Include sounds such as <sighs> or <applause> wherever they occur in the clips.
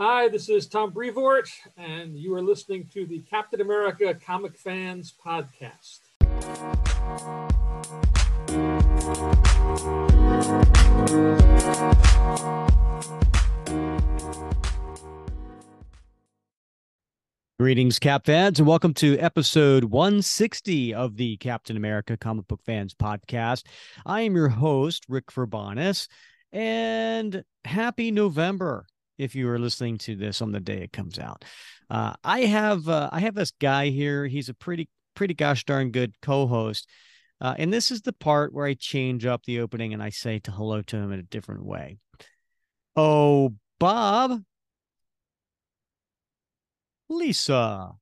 Hi, this is Tom Brevoort, and you are listening to the Captain America Comic Fans Podcast. Greetings, Cap fans, and welcome to episode 160 of the Captain America Comic Book Fans Podcast. I am your host, Rick Verbanis, and happy November if you are listening to this on the day it comes out. Uh, I have uh, I have this guy here. He's a pretty pretty gosh darn good co-host, uh, and this is the part where I change up the opening and I say to hello to him in a different way. Oh, Bob, Lisa,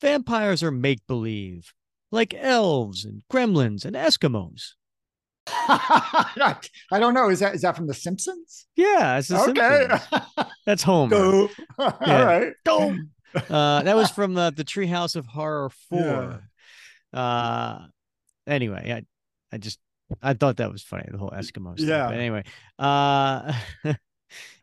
vampires are make believe, like elves and gremlins and Eskimos. <laughs> I don't know. Is that is that from The Simpsons? Yeah, it's the Okay. Simpsons. That's Homer. <laughs> All Yeah. right. Go. Uh, that was from the the Treehouse of Horror four. Uh, anyway, I I just I thought that was funny the whole Eskimo stuff. Yeah. But anyway, uh, <laughs>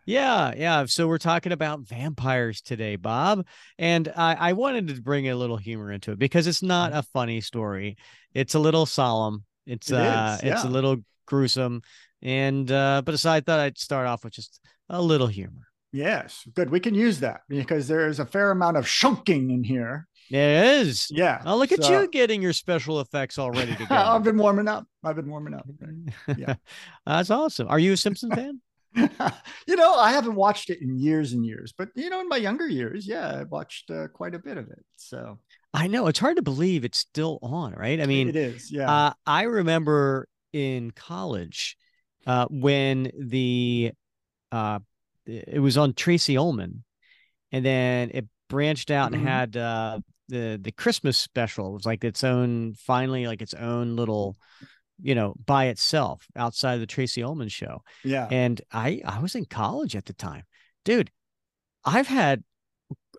yeah, yeah. So we're talking about vampires today, Bob, and I I wanted to bring a little humor into it because it's not a funny story. It's a little solemn. It's It uh, is, it's a little gruesome, and uh, but aside I thought I'd start off with just a little humor. Yes. Good. We can use that because there is a fair amount of shunking in here. There is. Yeah. Oh, look at you getting your special effects all ready <laughs> to go. I've been warming up. I've been warming up. <laughs> Yeah. That's awesome. Are you a Simpson fan? <laughs> you know, I haven't watched it in years and years, but you know, in my younger years, yeah, I watched uh, quite a bit of it. So I know it's hard to believe it's still on, right? I mean, it is. Yeah. uh, I remember in college uh, when the uh, it was on Tracey Ullman, and then it branched out Mhm. and had uh, the the Christmas special. It was like its own, finally, like its own little, you know, by itself outside of the Tracey Ullman show. yeah. and I I was in college at the time, dude. I've had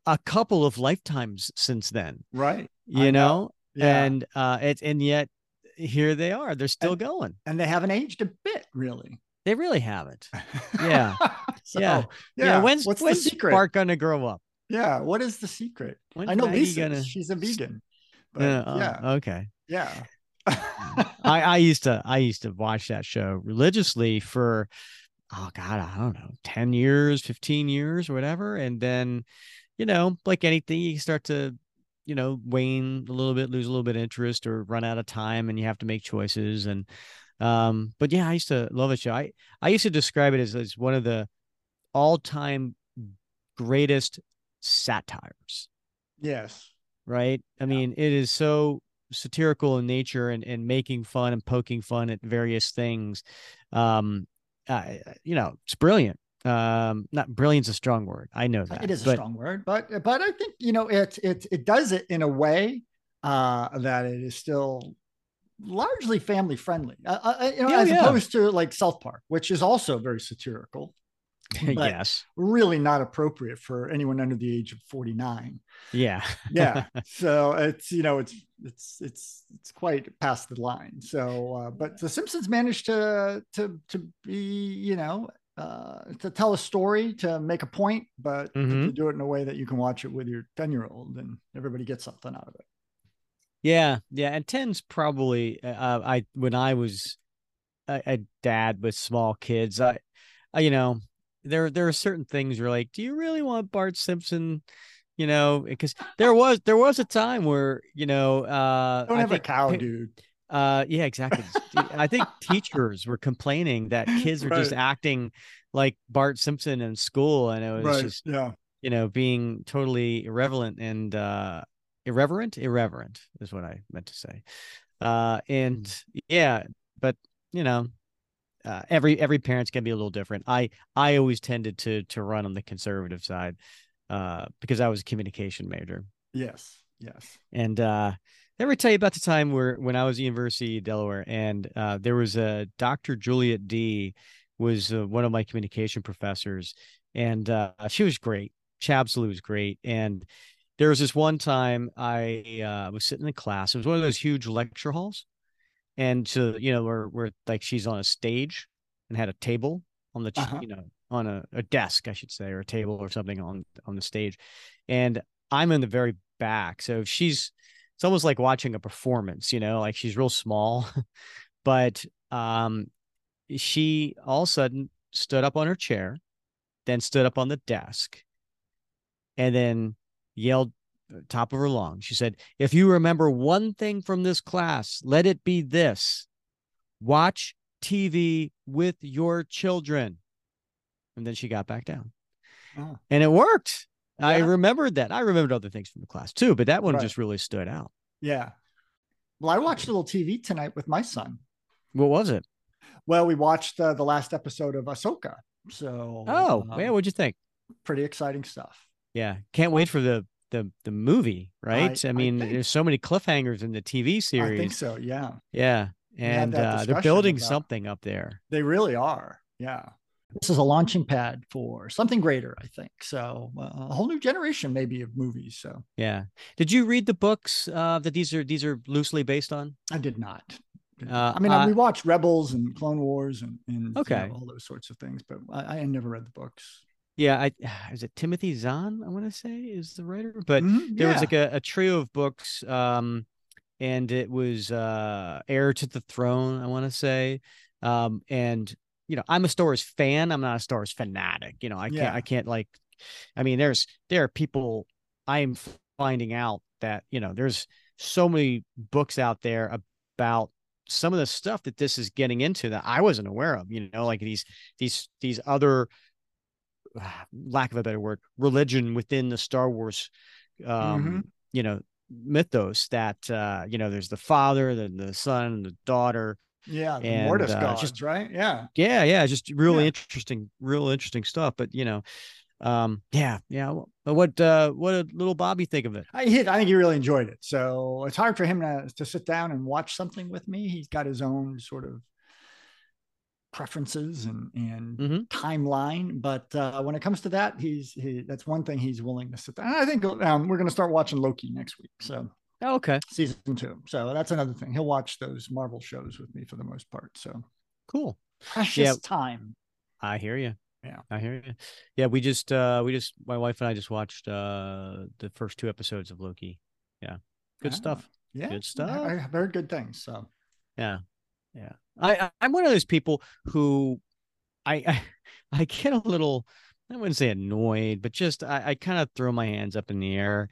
a couple of lifetimes since then, right. you I know, Yeah. and uh, it's and yet here they are. They're still going. and they haven't aged a bit, really. They really haven't. <laughs> Yeah. so, Yeah. yeah. Yeah. When's What's when's the secret? Spark gonna grow up? Yeah. What is the secret? When's I know Maggie Lisa. gonna- She's a vegan. But Uh, oh, yeah. Okay. Yeah. I I used to I used to watch that show religiously for oh god I don't know ten years, fifteen years, or whatever, and then you know like anything you start to you know wane a little bit, lose a little bit of interest, or run out of time, and you have to make choices. And um, but yeah, I used to love the show. I I used to describe it as as one of the all time greatest satires yes. right? I mean, it is so satirical in nature and, and making fun and poking fun at various things. Um, uh, you know, it's brilliant. Um, not brilliant's a strong word. I know that. It is a but strong word, but but I think you know it it it does it in a way uh, that it is still largely family friendly. Uh, uh, you know, Yeah, as yeah. opposed to like South Park, which is also very satirical, <laughs> yes, really not appropriate for anyone under the age of forty nine. yeah, <laughs> yeah <laughs> so it's you know it's it's it's it's quite past the line so uh, but the simpsons managed to to to be you know uh to tell a story to make a point but to- to, do it in a way that you can watch it with your 10 year old and everybody gets something out of it yeah, yeah. And ten's probably uh, I when I was a, a dad with small kids, I, I you know there there are certain things you're like, do you really want Bart Simpson? You know, because there was there was a time where you know uh don't I have a cow dude Uh, yeah, exactly. I think <laughs> teachers were complaining that kids were just acting like Bart Simpson in school, and it was right just yeah you know being totally irrelevant and uh, irreverent. Irreverent is what I meant to say. Uh, and yeah, but you know, uh, every every parent's gonna be a little different. I I always tended to to run on the conservative side, uh, because I was a communication major. yes yes And uh ever tell you about the time where when I was at University of Delaware and uh there was a Dr. Juliet D was uh, one of my communication professors and uh she was great. She absolutely was great. And there was this one time I uh was sitting in class. It was one of those huge lecture halls. And so, you know, where where like she's on a stage and had a table on the Uh-huh. you know on a, a desk, I should say, or a table or something on on the stage, and I'm in the very back. So she's it's almost like watching a performance, you know, like she's real small, <laughs> but um, she all of a sudden stood up on her chair, then stood up on the desk, and then yelled uh, top of her lungs. She said, If you remember one thing from this class, let it be this watch TV with your children. And then she got back down. Oh. And it worked. Yeah. I remembered that. I remembered other things from the class too, but that one right. just really stood out. Yeah. Well, I watched a little TV tonight with my son. What was it? Well, we watched uh, the last episode of Ahsoka. So, oh, um, yeah, what'd you think? Pretty exciting stuff. Yeah, can't wait for the the the movie. Right? I, I mean, I there's so many cliffhangers in the TV series. I think so. Yeah. Yeah, and uh, they're building about, something up there. They really are. Yeah. This is a launching pad for something greater, I think. So uh, a whole new generation, maybe, of movies. So yeah. Did you read the books uh, that these are these are loosely based on? I did not. Uh, I mean, uh, we watched Rebels and Clone Wars and, and okay. You know, all those sorts of things, but I, I never read the books. Yeah, I <sighs> is it Timothy Zahn? I want to say is the writer, but mm-hmm, there yeah. was like a, a, trio of books, um, and it was uh, Heir to the Throne. I want to say, um, and you know, I'm a Star Wars fan. I'm not a Star Wars fanatic. You know, I can't, I can't like, I mean, there's there are people I'm finding out that you know there's so many books out there about some of the stuff that this is getting into that I wasn't aware of, you know, like these these these other lack of a better word, religion within the Star Wars um, mm-hmm. you know, mythos that uh, you know, there's the father, then the son, the daughter. Yeah, and, Mortis uh, gods, just, right? Yeah. Yeah, yeah, just really yeah. interesting, real interesting stuff. But you know, um yeah yeah what uh what did little bobby think of it i hit i think he really enjoyed it so it's hard for him to, to sit down and watch something with me he's got his own sort of preferences and and mm-hmm. timeline but uh when it comes to that he's he that's one thing he's willing to sit down and i think um, we're going to start watching loki next week so oh, okay season two so that's another thing he'll watch those marvel shows with me for the most part so cool precious yeah. time i hear you yeah. I hear you. Yeah, we just uh we just my wife and I just watched uh the first two episodes of Loki. Yeah. Good stuff. Yeah. Good stuff. I, have heard good things. So yeah. Yeah. I, I am one of those people who I, I <laughs> I get a little I wouldn't say annoyed, but just I, I kind of throw my hands up in the air.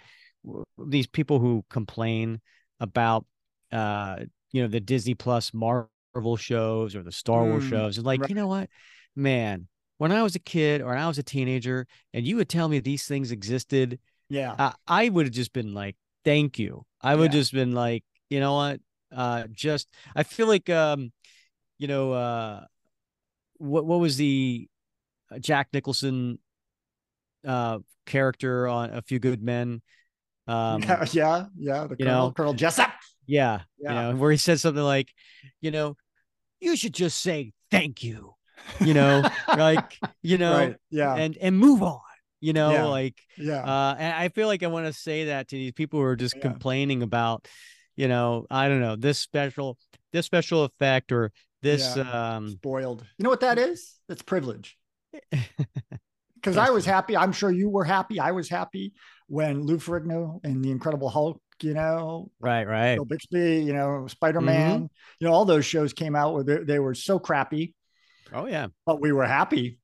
These people who complain about uh you know the Disney Plus Marvel shows or the Star Wars mm, shows. and like, right. you know what? Man, when I was a kid or I was a teenager and you would tell me these things existed, yeah, uh, I would have just been like, thank you. I would yeah. just been like, you know what? Uh, just I feel like um, you know, uh, what what was the uh, Jack Nicholson uh character on A Few Good Men? Um, yeah, <laughs> yeah, yeah. The Colonel, know, Colonel Jessup. Yeah, yeah. You know, where he says something like, you know, you should just say thank you you know, <laughs> like, you know, right. yeah, and and move on. You know, yeah. like, yeah. Uh, and I feel like I want to say that to these people who are just yeah. complaining about, you know, I don't know, this special, this special effect or this yeah. um spoiled. You know what that is? That's privilege. <laughs> Because I was happy. I'm sure you were happy. I was happy when Lou Ferrigno and the Incredible Hulk you know, right, right, Bill Bixby, you know, Spider Man, mm-hmm. you know, all those shows came out where they, they, were so crappy, Oh yeah, but we were happy.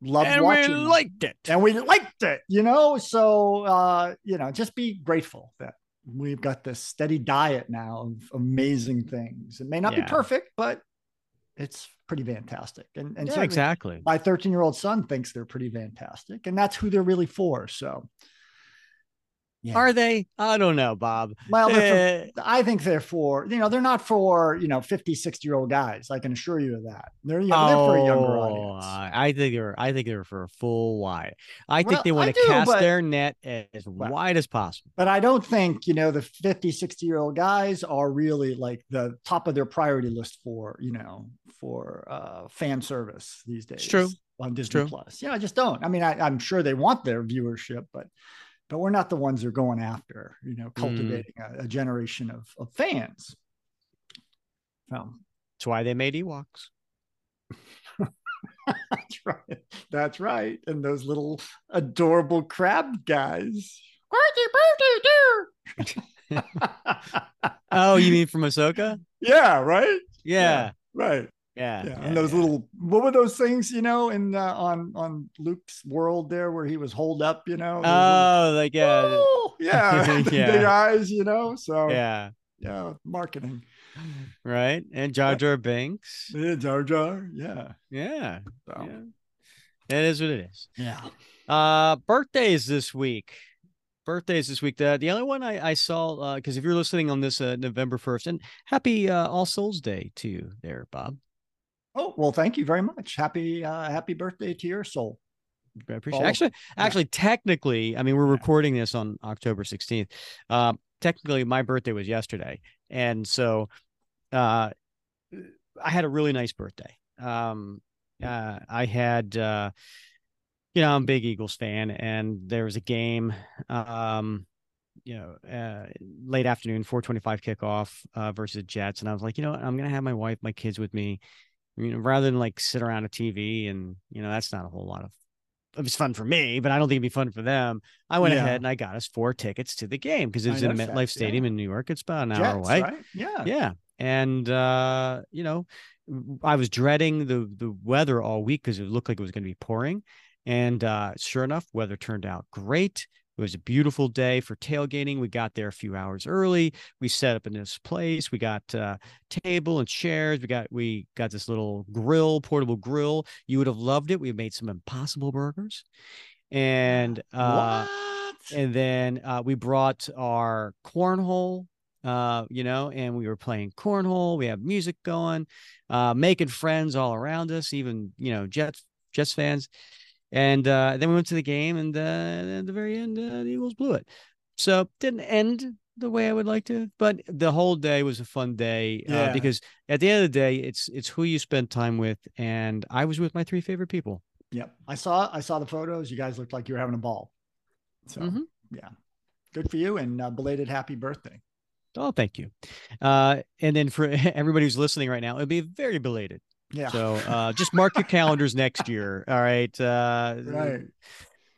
Loved and watching. we liked it, and we liked it. You know, so uh, you know, just be grateful that we've got this steady diet now of amazing things. It may not yeah. be perfect, but it's pretty fantastic. And, and yeah, exactly. My 13 year old son thinks they're pretty fantastic, and that's who they're really for. So yeah. Are they? I don't know, Bob. Well, for, eh. I think they're for, you know, they're not for, you know, 50, 60 year old guys. I can assure you of that. They're, you know, oh, they're for a younger oh, audience. I think they're, I think they're for a full wide. I well, think they want to cast but, their net as well, wide as possible. But I don't think, you know, the 50, 60 year old guys are really like the top of their priority list for, you know, for uh, fan service these days. It's true. On Disney. Plus. Yeah, I just don't. I mean, I, I'm sure they want their viewership, but but we're not the ones they're going after, you know, mm. cultivating mm. a, a, generation of, of fans. So, That's why they made Ewoks. <laughs> That's right. That's right. And those little adorable crab guys. <laughs> oh, you mean from Ahsoka? Yeah, right. Yeah, right. Yeah, Yeah, and those little what were those things? You know, in uh, on on Luke's world there, where he was holed up. You know. Oh, like yeah, Oh, yeah, <laughs> Yeah. big eyes. You know. So yeah, yeah, marketing. right. And Jar Jar Binks. Yeah, Jar Jar. Yeah. Yeah, So, yeah. It is what it is. yeah. Uh, birthdays this week. Birthdays this week. The the only one I I saw because if you're listening on this uh, November first, and happy uh, All Souls Day to you there, Bob. Oh well, thank you very much. Happy uh, happy birthday to your soul. I appreciate. All- Actually, actually, technically, I mean, we're Yeah. recording this on October 16th. Uh, technically, my birthday was yesterday, and so uh, I had a really nice birthday. Um, uh, I had, uh, you know, I'm a big Eagles fan, and there was a game. Um, you know, uh, late afternoon, 425 kickoff uh, versus Jets. And I was like, you know what? I'm going to have my wife, my kids with me, you know, rather than like sit around a TV. And, you know, that's not a whole lot of, it was fun for me, but I don't think it'd be fun for them. I went Yeah. ahead and I got us four tickets to the game because I it's in that, MetLife Stadium yeah. in New York. It's about an hour away. right? Yeah. Yeah. And uh, you know, I was dreading the the weather all week because it looked like it was going to be pouring. And uh, sure enough, weather turned out great. It was a beautiful day for tailgating. We got there a few hours early. We set up in this place. We got uh, table and chairs. We got we got this little grill, portable grill. You would have loved it. We made some impossible burgers, and uh, and then uh, we brought our cornhole uh you know and we were playing cornhole we have music going uh making friends all around us even you know jets jets fans and uh then we went to the game and uh at the very end uh, the eagles blew it so didn't end the way i would like to but the whole day was a fun day uh, Yeah. because at the end of the day it's it's who you spend time with and i was with my three favorite people Yep. I saw I saw the photos. You guys looked like you were having a ball. So Mhm. yeah. Good for you and uh, belated happy birthday. Oh, thank you. Uh, and then for <laughs> everybody who's listening right now, it'll be very belated. Yeah. So uh, just mark your calendars next year. All right. Uh, right.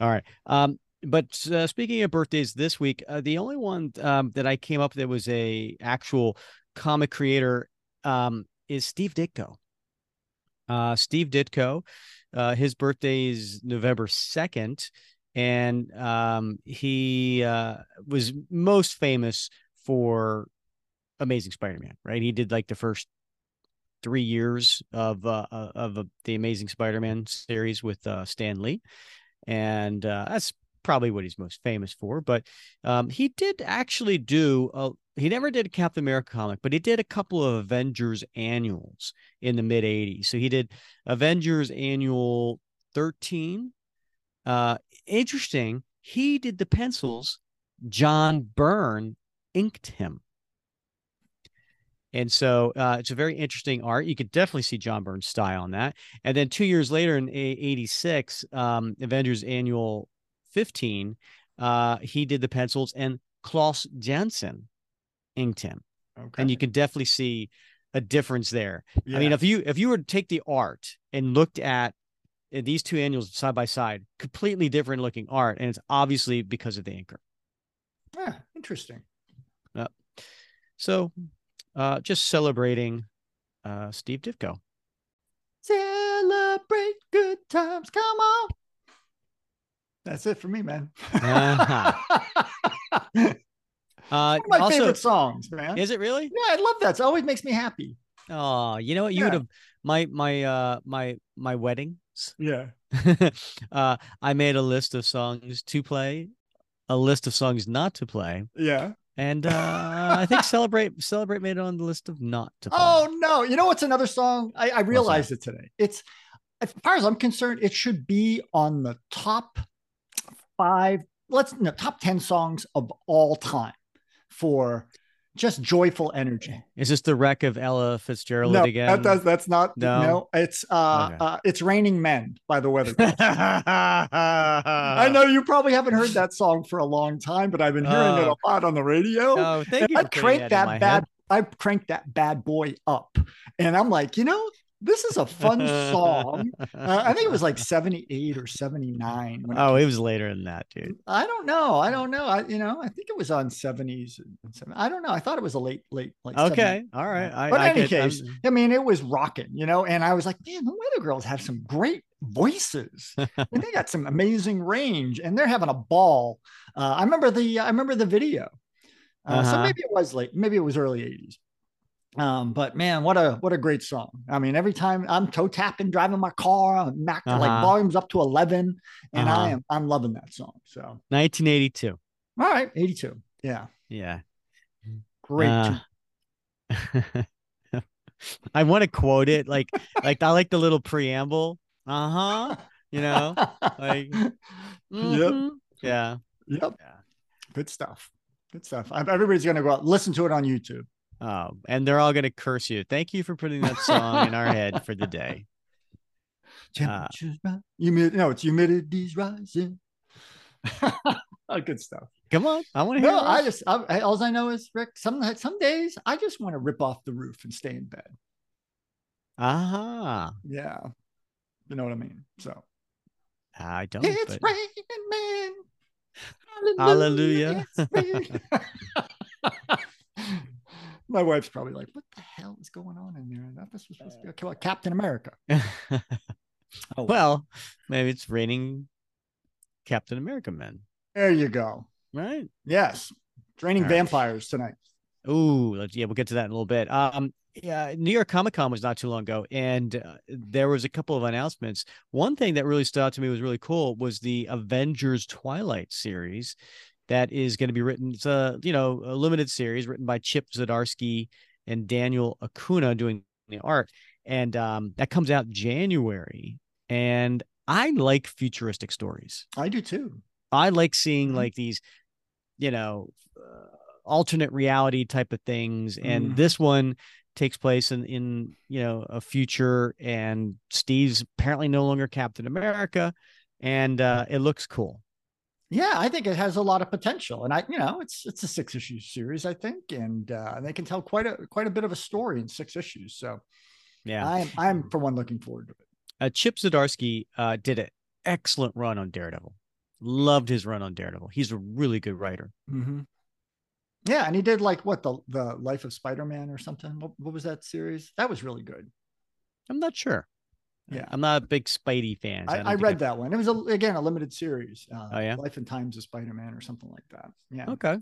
All right. Um, but uh, speaking of birthdays this week, uh, the only one um, that I came up that was a actual comic creator um, is Steve Ditko. Uh, Steve Ditko, uh, his birthday is November 2nd. And um, he uh, was most famous for Amazing Spider-Man, right? He did like the first three years of uh, uh, of uh, the Amazing Spider-Man series with uh, Stan Lee, and uh, that's probably what he's most famous for. But um, he did actually do a. He never did a Captain America comic, but he did a couple of Avengers annuals in the mid '80s. So he did Avengers Annual 13. Uh, interesting. He did the pencils. John Byrne inked him. And so uh, it's a very interesting art. You could definitely see John Byrne's style on that. And then two years later in 86, um, Avengers Annual 15, uh, he did the pencils and Klaus Janson inked him. Okay. And you can definitely see a difference there. Yeah. I mean, if you if you were to take the art and looked at uh, these two annuals side by side, completely different looking art, and it's obviously because of the inker. yeah, interesting. Yep. So, uh, just celebrating uh, Steve Ditko. Celebrate good times. Come on. That's it for me, man. Uh-huh. <laughs> One Uh, of my also, favorite songs, man. is it really? yeah, I love that. It always makes me happy. Oh, you know what? You would have my my uh my my weddings. Yeah. <laughs> uh, I made a list of songs to play, a list of songs not to play, Yeah. And uh, I think <laughs> celebrate celebrate made it on the list of not to play. Oh no! You know what's another song? I, I realized it today. It's as far as I'm concerned, it should be on the top five. Let's no top ten songs of all time for just joyful energy. Is this the wreck of Ella Fitzgerald no, again? that does, that's not. No? No, it's uh, Okay. uh, it's "Raining Men" by the Weather. <laughs> I know you probably haven't heard that song for a long time, but I've been hearing it Oh. a lot on the radio. Oh, thank And you. I cranked that that bad. head. I cranked that bad boy up, and I'm like, you know, this is a fun song. <laughs> Uh, I think it was like 78 or 79. oh, it was later than that, dude. I don't know. I don't know. I, you know, I think it was on 70s. I don't know. I thought it was a late, late, like, okay. 70s. All right. I, but in any case, I'm... I mean, it was rocking, you know, and I was like, man, the Weather Girls have some great voices <laughs> and they got some amazing range and they're having a ball. Uh, I remember the, I remember the video. Uh, uh-huh. So maybe it was late, maybe it was early 80s. Um, but man, what a what a great song. I mean, every time I'm toe tapping driving my car, I'm max, uh-huh. like volumes up to 11, and uh-huh. I am I'm loving that song. So 1982. All right, 82. Yeah. Yeah. Great. Uh, <laughs> I want to quote it like like I like the little preamble. Uh-huh. You know, like <laughs> mm-hmm. Yep. Yeah. Yep. Yeah. Good stuff. Good stuff. Everybody's gonna go out listen to it on YouTube. Oh, and they're all going to curse you. Thank you for putting that song in our head for the <laughs> day. Temperatures uh, humid, no, it's humidity's rising. <laughs> oh, good stuff. Come on, I want to hear. No, I just I, all I know is Rick. Some some days I just want to rip off the roof and stay in bed. Aha. Uh-huh. Yeah, you know what I mean. So I don't. It's but... raining man. Hallelujah. Hallelujah. <laughs> My wife's probably like, "What the hell is going on in there?" That this was supposed to be a Captain America. <laughs> oh well, maybe it's raining Captain America men. There you go. Right. Yes. Training vampires tonight. Oh, yeah, we'll get to that in a little bit. Um, yeah, New York Comic Con was not too long ago, and uh, there was a couple of announcements. One thing that really stood out to me was really cool was the Avengers Twilight series that is going to be written. It's a you know a limited series written by Chip Zdarsky and Daniel Acuna doing the art, and um, that comes out January. And I like futuristic stories. I do too. I like seeing mm-hmm. like these, you know, uh, alternate reality type of things, and mm. this one takes place in in you know a future, and Steve's apparently no longer Captain America, and uh, it looks cool. Yeah, I think it has a lot of potential, and I, you know, it's it's a six issue series, I think, and uh, they can tell quite a quite a bit of a story in six issues. So, yeah, I'm I'm for one looking forward to it. Uh, Chip Zdarsky uh, did an excellent run on Daredevil. Loved his run on Daredevil. He's a really good writer. Mm-hmm. Yeah, and he did like what the the Life of Spider Man or something. What, what was that series? That was really good. I'm not sure. Yeah, I'm not a big Spidey fan. I, I, I read that one. It was a, again a limited series. Uh, oh yeah, Life and Times of Spider-Man or something like that. Yeah. Okay.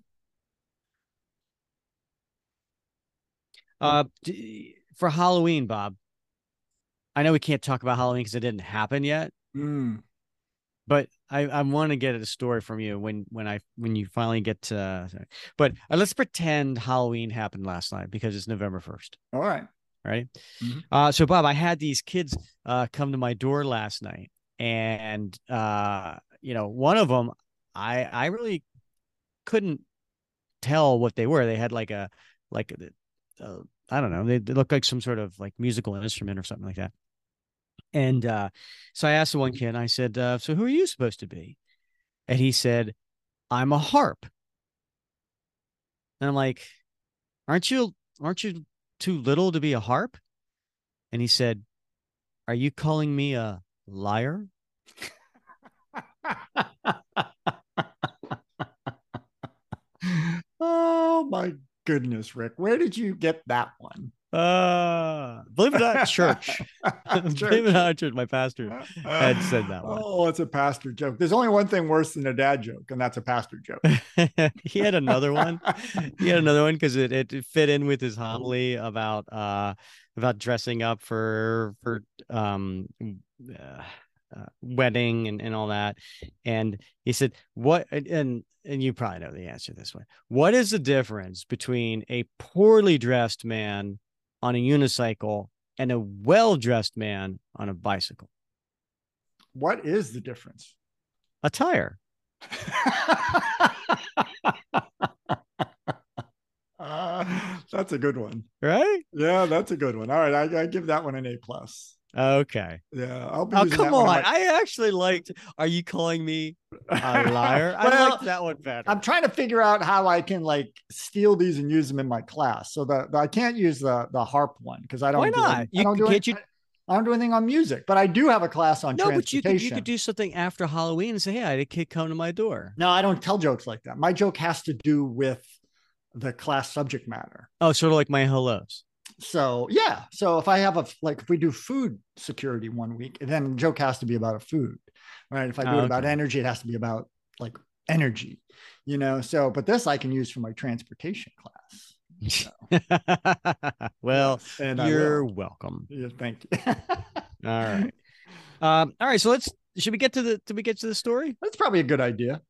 Uh, for Halloween, Bob. I know we can't talk about Halloween because it didn't happen yet. Mm. But I, I want to get a story from you when when I when you finally get to. But uh, let's pretend Halloween happened last night because it's November first. All right right? Mm-hmm. Uh, so Bob, I had these kids uh, come to my door last night, and uh, you know, one of them, I I really couldn't tell what they were. They had like a like a, I don't know. They, they looked like some sort of like musical instrument or something like that. And uh, so I asked the one kid, I said, uh, "So who are you supposed to be?" And he said, "I'm a harp." And I'm like, "Aren't you? Aren't you too little to be a harp? And he said, Are you calling me a liar? <laughs> oh my goodness, Rick. Where did you get that one? Uh, believe it or not, <laughs> church. church. believe it or not, church. My pastor had said that one. Oh, it's a pastor joke. There's only one thing worse than a dad joke, and that's a pastor joke. <laughs> he had another one. he had another one because it, it fit in with his homily about uh about dressing up for for um uh, uh, wedding and, and all that. And he said, What and and you probably know the answer this way. What is the difference between a poorly dressed man on a unicycle and a well dressed man on a bicycle. What is the difference? A tire. <laughs> uh, that's a good one. Right? Yeah, that's a good one. All right. I, I give that one an A plus. Okay. Yeah. I'll be oh, come on. My... I actually liked. Are you calling me a <laughs> liar? well, I like that one better. I'm trying to figure out how I can like steal these and use them in my class. So the I can't use the the harp one because I don't. Why not? Do, you, I don't do can't you I don't do anything on music, but I do have a class on no, but you could you could do something after Halloween and say, "Hey, I had a kid come to my door." no, I don't tell jokes like that. My joke has to do with the class subject matter. Oh, sort of like my hellos. So yeah. So if I have a like if we do food security one week, then joke has to be about a food. Right. If I do Oh, it about okay. energy, it has to be about like energy. You know, so but this I can use for my transportation class. So, <laughs> well, yes, and you're welcome. Yeah, thank you. <laughs> All right. <laughs> Um, all right. So let's should we get to the did we get to the story? That's probably a good idea.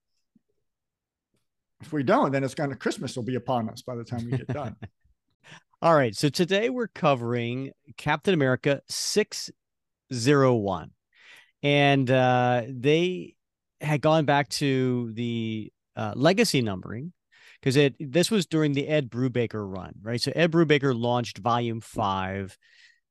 If we don't, then it's going to Christmas will be upon us by the time we get done. All right. So today we're covering Captain America 601. And uh, they had gone back to the uh, legacy numbering because it this was during the Ed Brubaker run, right? So Ed Brubaker launched volume five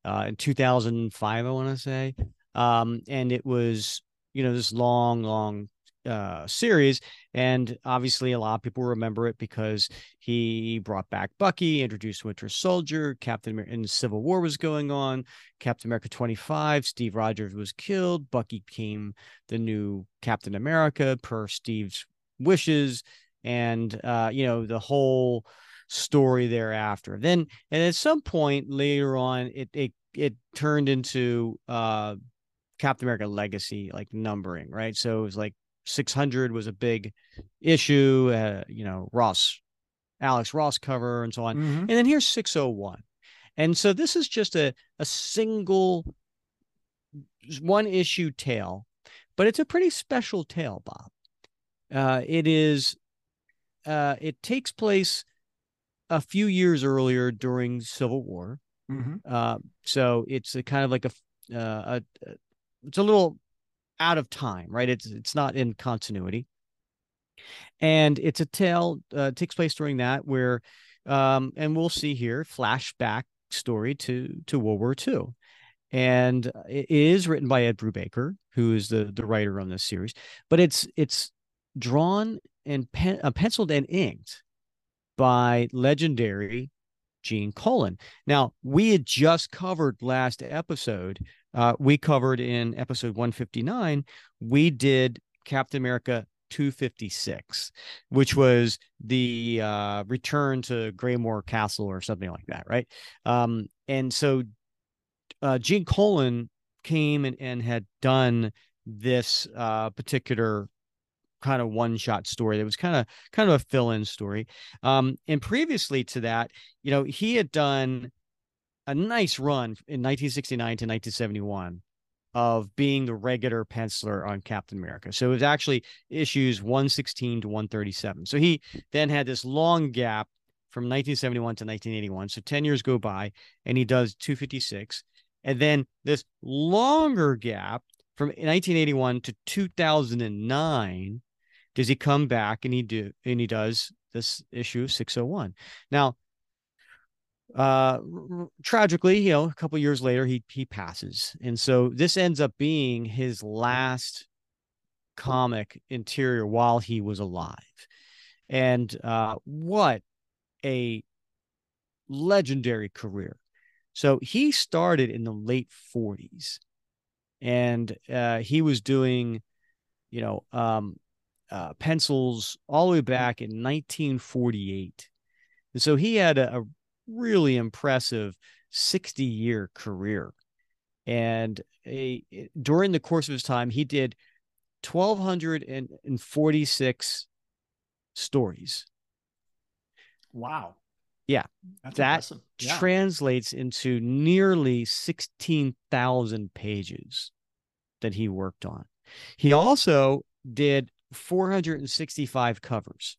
uh, in 2005, I want to say. Um, and it was, you know, this long, long uh, series. And obviously, a lot of people remember it because he brought back Bucky, introduced Winter Soldier, Captain America, and Civil War was going on. Captain America 25, Steve Rogers was killed. Bucky became the new Captain America per Steve's wishes. And, uh, you know, the whole story thereafter. Then, and at some point later on, it, it, it turned into uh, Captain America Legacy, like numbering, right? So it was like 600 was a big issue, uh, you know, Ross, Alex Ross cover and so on. Mhm. And then here's 601. And so this is just a, a single one issue tale, but it's a pretty special tale, Bob. Uh, it is, uh, it takes place a few years earlier during Civil War. Mhm. Uh, so it's a kind of like a, uh, a, a it's a little out of time, right? It's it's not in continuity, and it's a tale uh, takes place during that where, um, and we'll see here flashback story to to World War II, and it is written by Ed Brubaker, who is the the writer on this series, but it's it's drawn and pen, uh, penciled and inked by legendary Gene Colan. Now, we had just covered last episode. Uh, we covered in episode 159, we did Captain America 256, which was the uh, return to Greymoor Castle or something like that, right? Um, and so uh, Gene Colan came and, and had done this uh, particular kind of one shot story that was kind of kind of a fill in story um and previously to that you know he had done a nice run in 1969 to 1971 of being the regular penciler on Captain America. So it was actually issues 116 to 137. So he then had this long gap from 1971 to 1981. So 10 years go by and he does 256. And then this longer gap from 1981 to 2009 does he come back and he do and he does this issue 601. Now uh tragically you know a couple years later he he passes. And so this ends up being his last comic interior while he was alive. And uh what a legendary career. So he started in the late 40s and uh he was doing you know um uh pencils all the way back in 1948 and so he had a, a really impressive 60 year career. And a, during the course of his time, he did 1,246 stories. Wow. Yeah. That's That. Yeah. Translates into nearly 16,000 pages that he worked on. He also did 465 covers.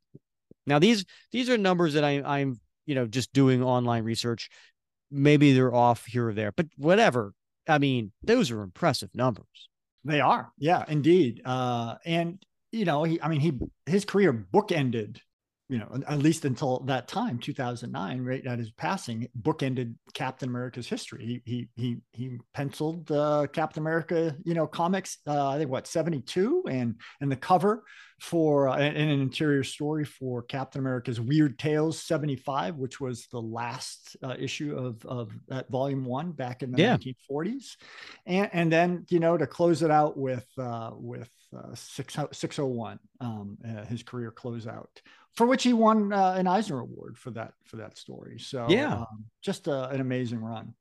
Now these these are numbers that I, I'm you know just doing online research. Maybe they're off here or there, but whatever. I mean, those are impressive numbers. They are. Yeah, indeed. Uh, and you know, he I mean he his career bookended you know, at least until that time, 2009, right at his passing, bookended Captain America's history. He he he he penciled uh, Captain America, you know, comics. Uh, I think what 72, and and the cover for uh, and an interior story for Captain America's Weird Tales 75, which was the last uh, issue of of that volume one back in the yeah. 1940s, and and then you know to close it out with uh, with uh, 601, um, uh, his career closeout for which he won uh, an Eisner Award for that for that story. So yeah, um, just a, an amazing run.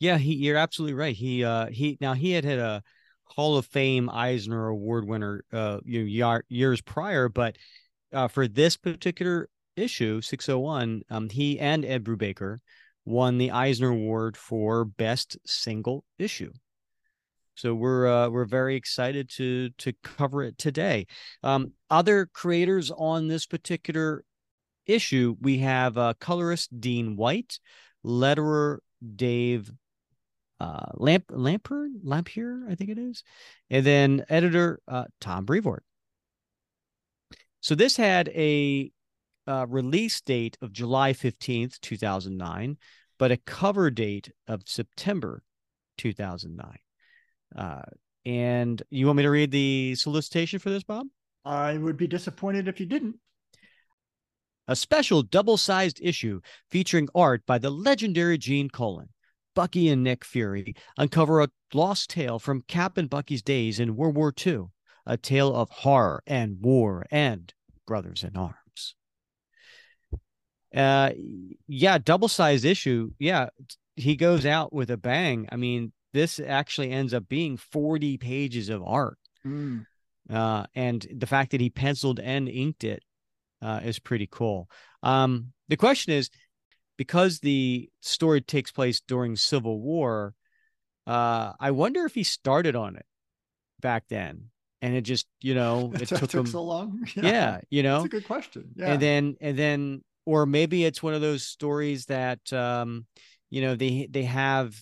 Yeah, he you're absolutely right. He uh he now he had had a Hall of Fame Eisner Award winner uh you know, years prior, but uh, for this particular issue 601, um he and Ed Brubaker won the Eisner Award for best single issue. So we're uh, we're very excited to to cover it today. Um, other creators on this particular issue, we have uh, colorist Dean White, letterer Dave uh, Lamp Lamper Lampier, I think it is, and then editor uh, Tom Brevoort. So this had a uh, release date of July fifteenth, two thousand nine, but a cover date of September two thousand nine. Uh, and you want me to read the solicitation for this, Bob? I would be disappointed if you didn't. A special double sized issue featuring art by the legendary Gene Colan. Bucky and Nick Fury uncover a lost tale from Cap and Bucky's days in World War II, a tale of horror and war and brothers in arms. Uh, yeah, double sized issue. Yeah, he goes out with a bang. I mean, this actually ends up being 40 pages of art. Mm. Uh, and the fact that he penciled and inked it uh, is pretty cool. Um, the question is because the story takes place during Civil War, uh, I wonder if he started on it back then. And it just, you know, <laughs> it, took, took him so long. <laughs> Yeah. yeah, you know, it's a good question. Yeah. And then, and then, or maybe it's one of those stories that, um, you know, they they have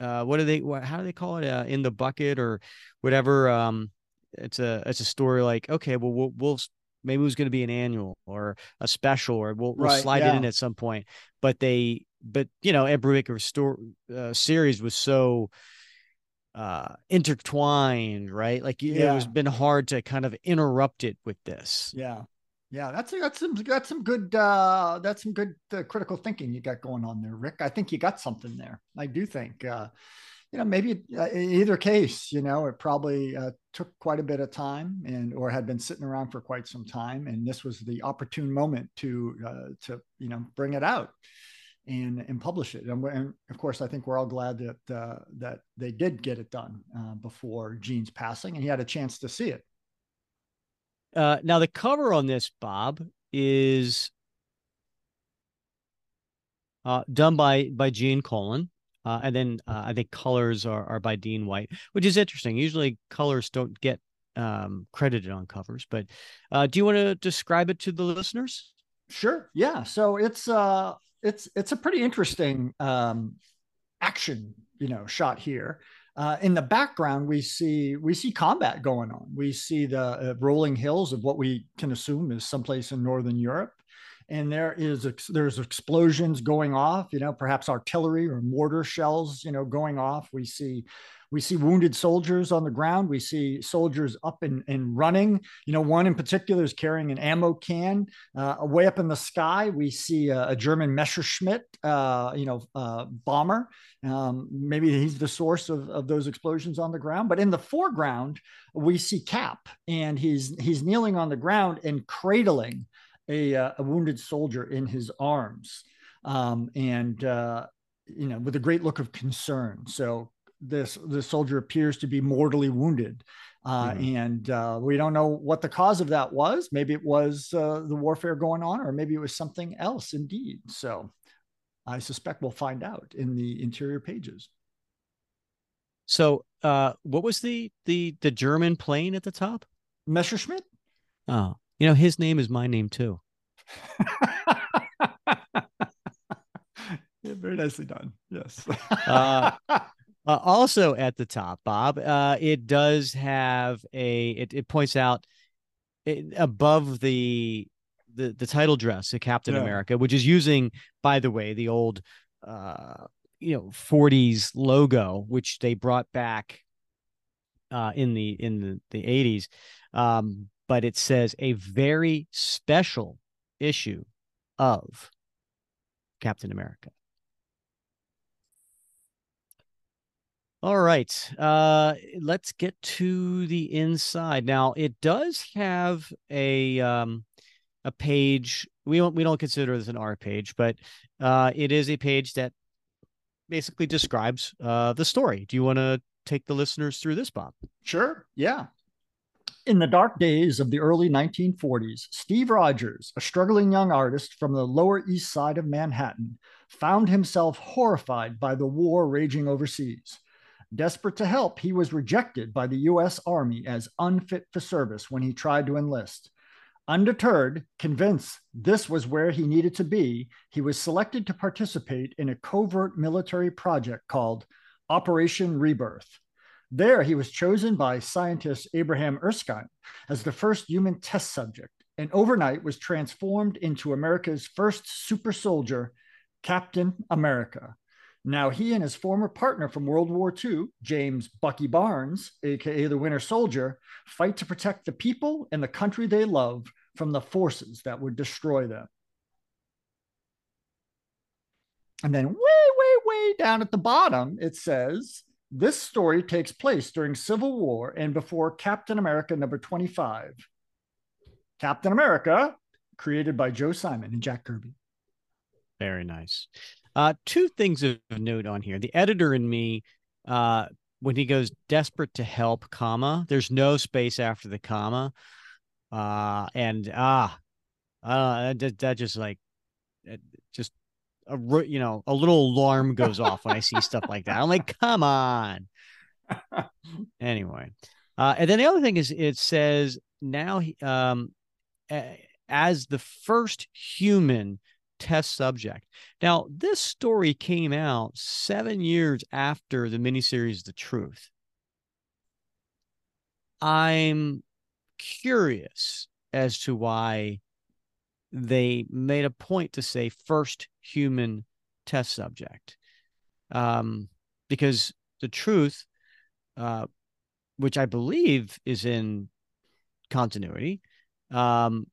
uh, what do they what, how do they call it uh, in the bucket or whatever um it's a it's a story like okay well we'll, we'll maybe it was going to be an annual or a special or we'll, we'll right, slide yeah. it in at some point but they but you know Ed Brubaker's story uh, series was so uh intertwined right like yeah. it was been hard to kind of interrupt it with this yeah yeah, that's that's some that's some good uh, that's some good uh, critical thinking you got going on there, Rick. I think you got something there. I do think, uh, you know, maybe uh, in either case, you know, it probably uh, took quite a bit of time and or had been sitting around for quite some time, and this was the opportune moment to uh, to you know bring it out and and publish it. And, and, of course, I think we're all glad that uh, that they did get it done uh, before Gene's passing, and he had a chance to see it. Uh, now the cover on this, Bob, is uh, done by by Gene Colan. Uh, and then uh, I think colors are, are by Dean White, which is interesting. Usually colors don't get um, credited on covers, but uh, do you want to describe it to the listeners? Sure. Yeah. So it's uh it's it's a pretty interesting um, action, you know, shot here. Uh, in the background, we see we see combat going on. We see the uh, rolling hills of what we can assume is someplace in northern Europe, and there is there's explosions going off. You know, perhaps artillery or mortar shells. You know, going off. We see we see wounded soldiers on the ground. We see soldiers up and, and running. You know, one in particular is carrying an ammo can. Uh, way up in the sky, we see a, a German Messerschmitt, uh, you know, uh, bomber. Um, maybe he's the source of, of those explosions on the ground. But in the foreground, we see Cap, and he's he's kneeling on the ground and cradling a, uh, a wounded soldier in his arms. Um, and uh, you know, with a great look of concern. So this the soldier appears to be mortally wounded. Uh, mm-hmm. And uh, we don't know what the cause of that was. Maybe it was uh, the warfare going on, or maybe it was something else indeed. So I suspect we'll find out in the interior pages. So, uh, what was the the the German plane at the top? Messerschmitt. Oh, you know his name is my name too. <laughs> yeah, very nicely done. Yes. uh, <laughs> uh, also at the top, Bob, uh, it does have a. It, it points out it, above the the the title dress of Captain Yeah. America, which is using, by the way, the old uh you know 40s logo, which they brought back uh in the in the, the 80s. Um, but it says a very special issue of Captain America. All right. Uh let's get to the inside. Now, it does have a um a page. We don't we don't consider this an R page, but uh it is a page that basically describes uh the story. Do you want to take the listeners through this, Bob? Sure. Yeah. In the dark days of the early 1940s, Steve Rogers, a struggling young artist from the Lower East Side of Manhattan, found himself horrified by the war raging overseas. Desperate to help, he was rejected by the U.S. Army as unfit for service when he tried to enlist. Undeterred, convinced this was where he needed to be, he was selected to participate in a covert military project called Operation Rebirth. There, he was chosen by scientist Abraham Erskine as the first human test subject, and overnight was transformed into America's first super soldier, Captain America. Now, he and his former partner from World War II, James Bucky Barnes, aka the Winter Soldier, fight to protect the people and the country they love from the forces that would destroy them. And then, way, way, way down at the bottom, it says this story takes place during Civil War and before Captain America number 25. Captain America, created by Joe Simon and Jack Kirby. Very nice. Uh, two things of note on here. The editor in me, uh, when he goes desperate to help, comma, there's no space after the comma. Uh, and ah, uh, that, that just like, just a you know a little alarm goes off when I see stuff like that. I'm like, come on. <laughs> anyway, uh, and then the other thing is it says now he um as the first human test subject. Now, this story came out seven years after the miniseries The Truth. I'm curious as to why they made a point to say first human test subject. Um, because the truth, uh, which I believe is in continuity, um,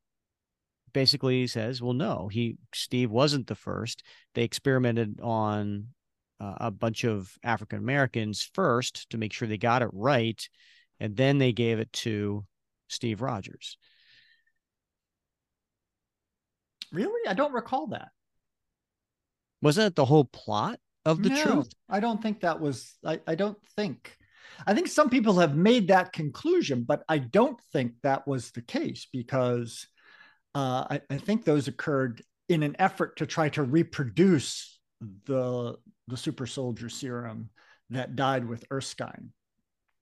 basically says, well, no, he Steve wasn't the first. They experimented on uh, a bunch of African Americans first to make sure they got it right, and then they gave it to Steve Rogers. Really? I don't recall that. Wasn't it the whole plot of the No, truth? I don't think that was, I, I don't think. I think some people have made that conclusion, but I don't think that was the case because uh, I, I think those occurred in an effort to try to reproduce the the super soldier serum that died with Erskine.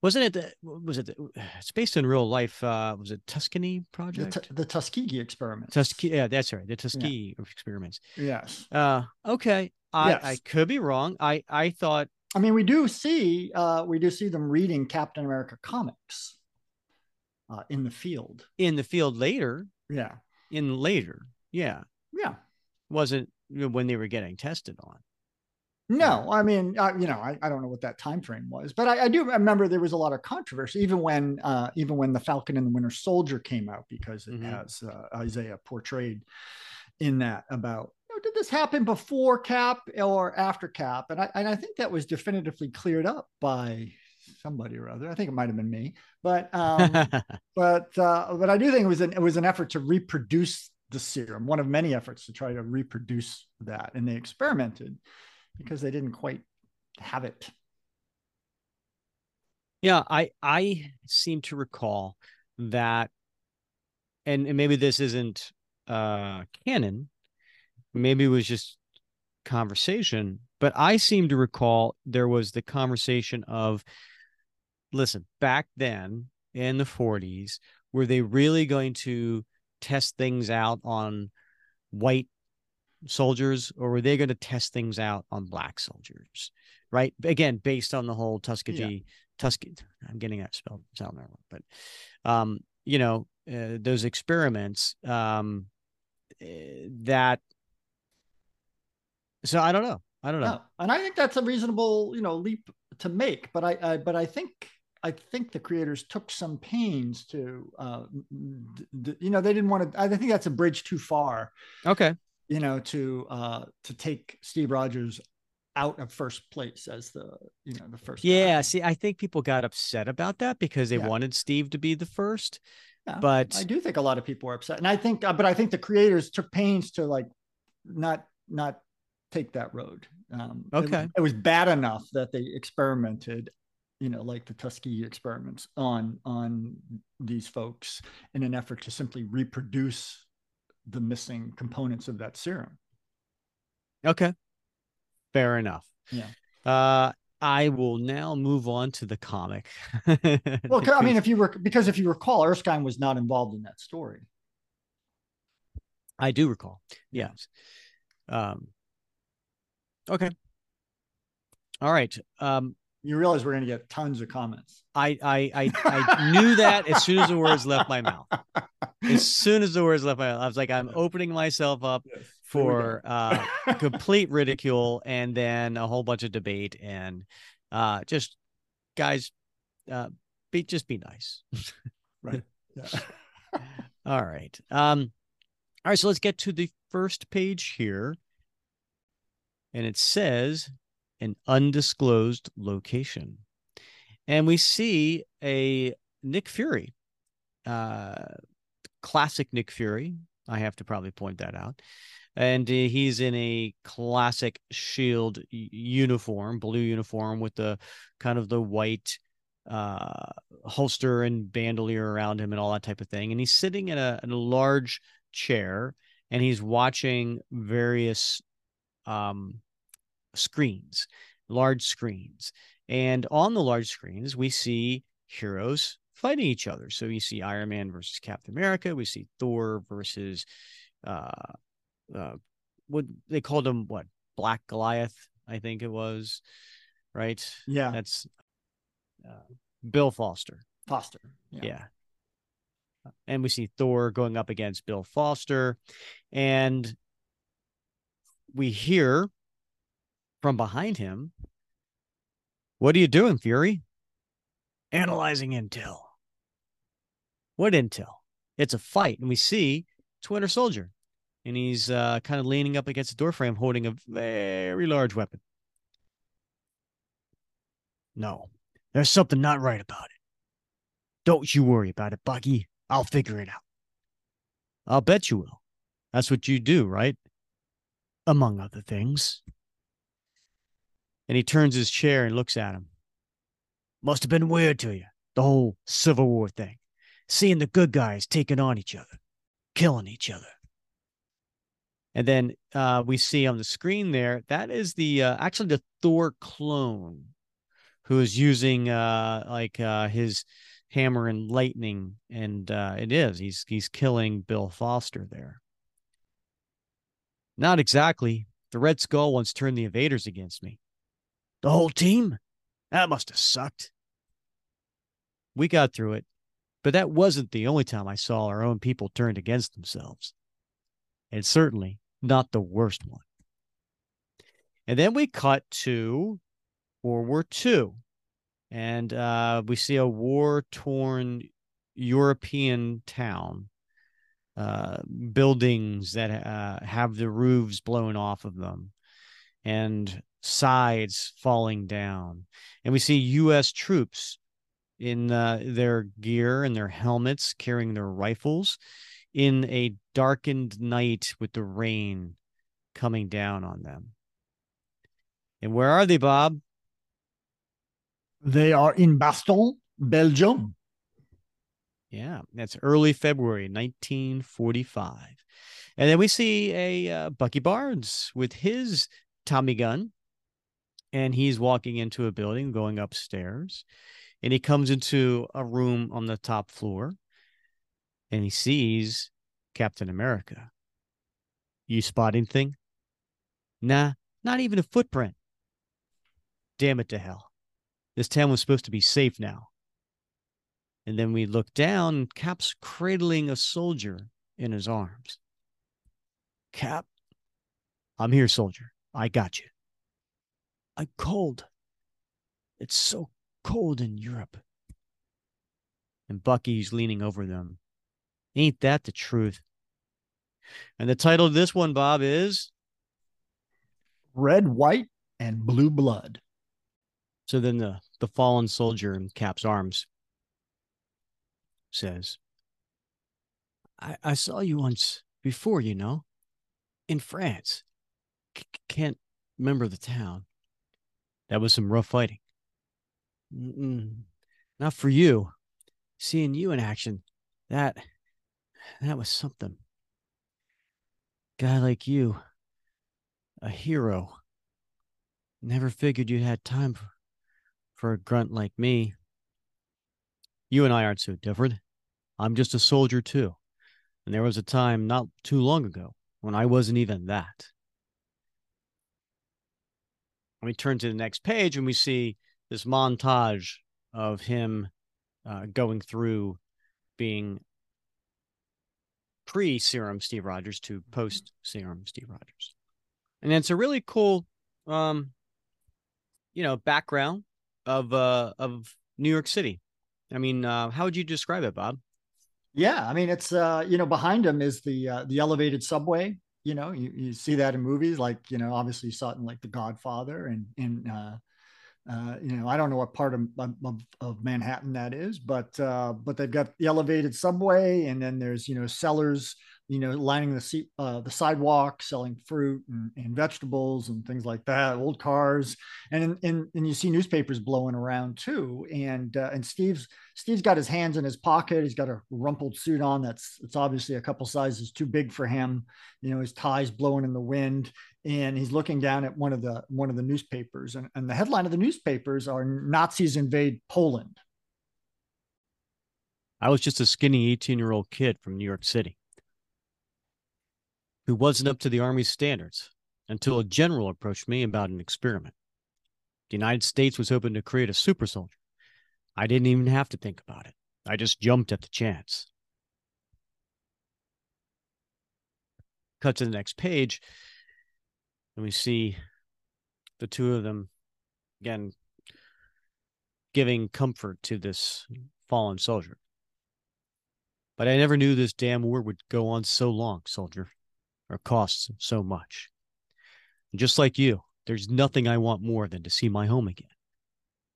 Wasn't it? The, was it? The, it's based in real life. Uh, was it Tuscany The, project? The Tuskegee experiment. Tuskegee. Yeah, that's right. The Tuskegee experiments. yes. Uh, okay. I, Yes. I could be wrong. I I thought I mean, we do see uh, we do see them reading Captain America comics uh, in the field. in the field later. Yeah, In later, yeah, yeah. wasn't when they were getting tested on. No, I mean, uh, you know, I, I don't know what that time frame was, but I, I do remember there was a lot of controversy, even when uh, even when the Falcon and the Winter Soldier came out, because it Mhm. has uh, Isaiah portrayed in that about you know, did this happen before Cap or after Cap, and I and I think that was definitively cleared up by somebody or other. I think it might have been me, but um, <laughs> but uh, but I do think it was an it was an effort to reproduce the serum, one of many efforts to try to reproduce that, and they experimented because they didn't quite have it. yeah, I I seem to recall that, and, and maybe this isn't uh canon. Maybe it was just conversation, but I seem to recall there was the conversation of, listen, back then in the 40s, were they really going to test things out on white soldiers or were they going to test things out on black soldiers? Right. Again, based on the whole Tuskegee, Tuskegee, I'm getting that spelled sound wrong, but, um, you know, uh, those experiments, um, that. So I don't know. I don't know. No. And I think that's a reasonable, you know, leap to make. But I, I but I think I think the creators took some pains to, uh, d- you know, they didn't want to. I think that's a bridge too far. Okay. You know, to uh, to take Steve Rogers out of first place as the you know the first. Yeah. Guy. See, I think people got upset about that because they yeah. wanted Steve to be the first. Yeah, but I do think a lot of people were upset, and I think, uh, but I think the creators took pains to like not not take that road. Um, okay, it, it was bad enough that they experimented you know like the tuskegee experiments on on these folks in an effort to simply reproduce the missing components of that serum okay fair enough yeah uh I will now move on to the comic. <laughs> well, I mean, if you were because if you recall, Erskine was not involved in that story. I do recall. Yes. Um. Okay. All right. Um you realize we're going to get tons of comments. I I I, I knew that as soon as the words left my mouth. As <laughs> soon as the words left my mouth, I was like, I'm opening myself up yes, for uh, <laughs> complete ridicule and then a whole bunch of debate and uh, just guys, uh, be just be nice. right. Yeah. <laughs> all right. Um. All right. So let's get to the first page here, and it says an undisclosed location. And we see a Nick Fury, uh, classic Nick Fury. I have to probably point that out. And uh, he's in a classic shield uniform, blue uniform with the kind of the white uh, holster and bandolier around him and all that type of thing. And he's sitting in a, in a large chair and he's watching various um, screens, large screens. And on the large screens, we see heroes fighting each other. So you see Iron Man versus Captain America. We see Thor versus uh, uh, what they called him, what Black Goliath, I think it was, right? Yeah, that's uh, Bill Foster. Foster, yeah. yeah. And we see Thor going up against Bill Foster, and we hear from behind him. What are you doing, Fury? Analyzing intel. What intel? It's a fight, and we see Winter Soldier, and he's uh, kind of leaning up against the doorframe, holding a very large weapon. No, there's something not right about it. Don't you worry about it, Bucky. I'll figure it out. I'll bet you will. That's what you do, right? Among other things and he turns his chair and looks at him. Must have been weird to you, the whole Civil War thing. Seeing the good guys taking on each other, killing each other. And then uh, we see on the screen there, that is the uh, actually the Thor clone who is using uh, like uh, his hammer and lightning. And uh, it is, he's, he's killing Bill Foster there. Not exactly. The Red Skull once turned the invaders against me. The whole team? That must have sucked. We got through it, but that wasn't the only time I saw our own people turned against themselves. And certainly not the worst one. And then we cut to World War II, and uh, we see a war torn European town, uh, buildings that uh, have the roofs blown off of them, and sides falling down. And we see U.S. troops in uh, their gear and their helmets carrying their rifles in a darkened night with the rain coming down on them. And where are they, Bob? They are in Bastogne, Belgium. Yeah, that's early February 1945. And then we see a uh, Bucky Barnes with his Tommy gun and he's walking into a building, going upstairs, and he comes into a room on the top floor and he sees Captain America. You spot anything? Nah, not even a footprint. Damn it to hell. This town was supposed to be safe now. And then we look down, Cap's cradling a soldier in his arms. Cap, I'm here, soldier. I got you. I'm cold. It's so cold in Europe. And Bucky's leaning over them. Ain't that the truth? And the title of this one, Bob, is Red, White, and Blue Blood. So then the, the fallen soldier in Cap's arms says, I, I saw you once before, you know, in France. Can't remember the town. That was some rough fighting. Mm-mm. Not for you. Seeing you in action, that that was something. Guy like you, a hero. Never figured you had time for, for a grunt like me. You and I aren't so different. I'm just a soldier too. And there was a time not too long ago when I wasn't even that. We turn to the next page and we see this montage of him uh, going through being pre serum Steve Rogers to post serum Steve Rogers. And it's a really cool um you know background of uh of New York City. I mean, uh, how would you describe it, Bob? Yeah, I mean, it's uh, you know, behind him is the uh, the elevated subway. You know, you, you see that in movies like you know, obviously you saw it in like The Godfather and in uh, uh, you know, I don't know what part of, of, of Manhattan that is, but uh, but they've got the elevated subway, and then there's you know sellers, you know, lining the seat, uh, the sidewalk, selling fruit and, and, vegetables and things like that, old cars, and and and you see newspapers blowing around too, and uh, and Steve's Steve's got his hands in his pocket, he's got a rumpled suit on that's it's obviously a couple sizes too big for him, you know, his tie's blowing in the wind, and he's looking down at one of the one of the newspapers and, and the headline of the newspapers are nazis invade poland. I was just a skinny 18 year old kid from new york city who wasn't up to the army's standards until a general approached me about an experiment. The united states was hoping to create a super soldier. I didn't even have to think about it. I just jumped at the chance. Cut to the next page and we see the two of them again giving comfort to this fallen soldier. But I never knew this damn war would go on so long, soldier, or cost so much. And just like you, there's nothing I want more than to see my home again,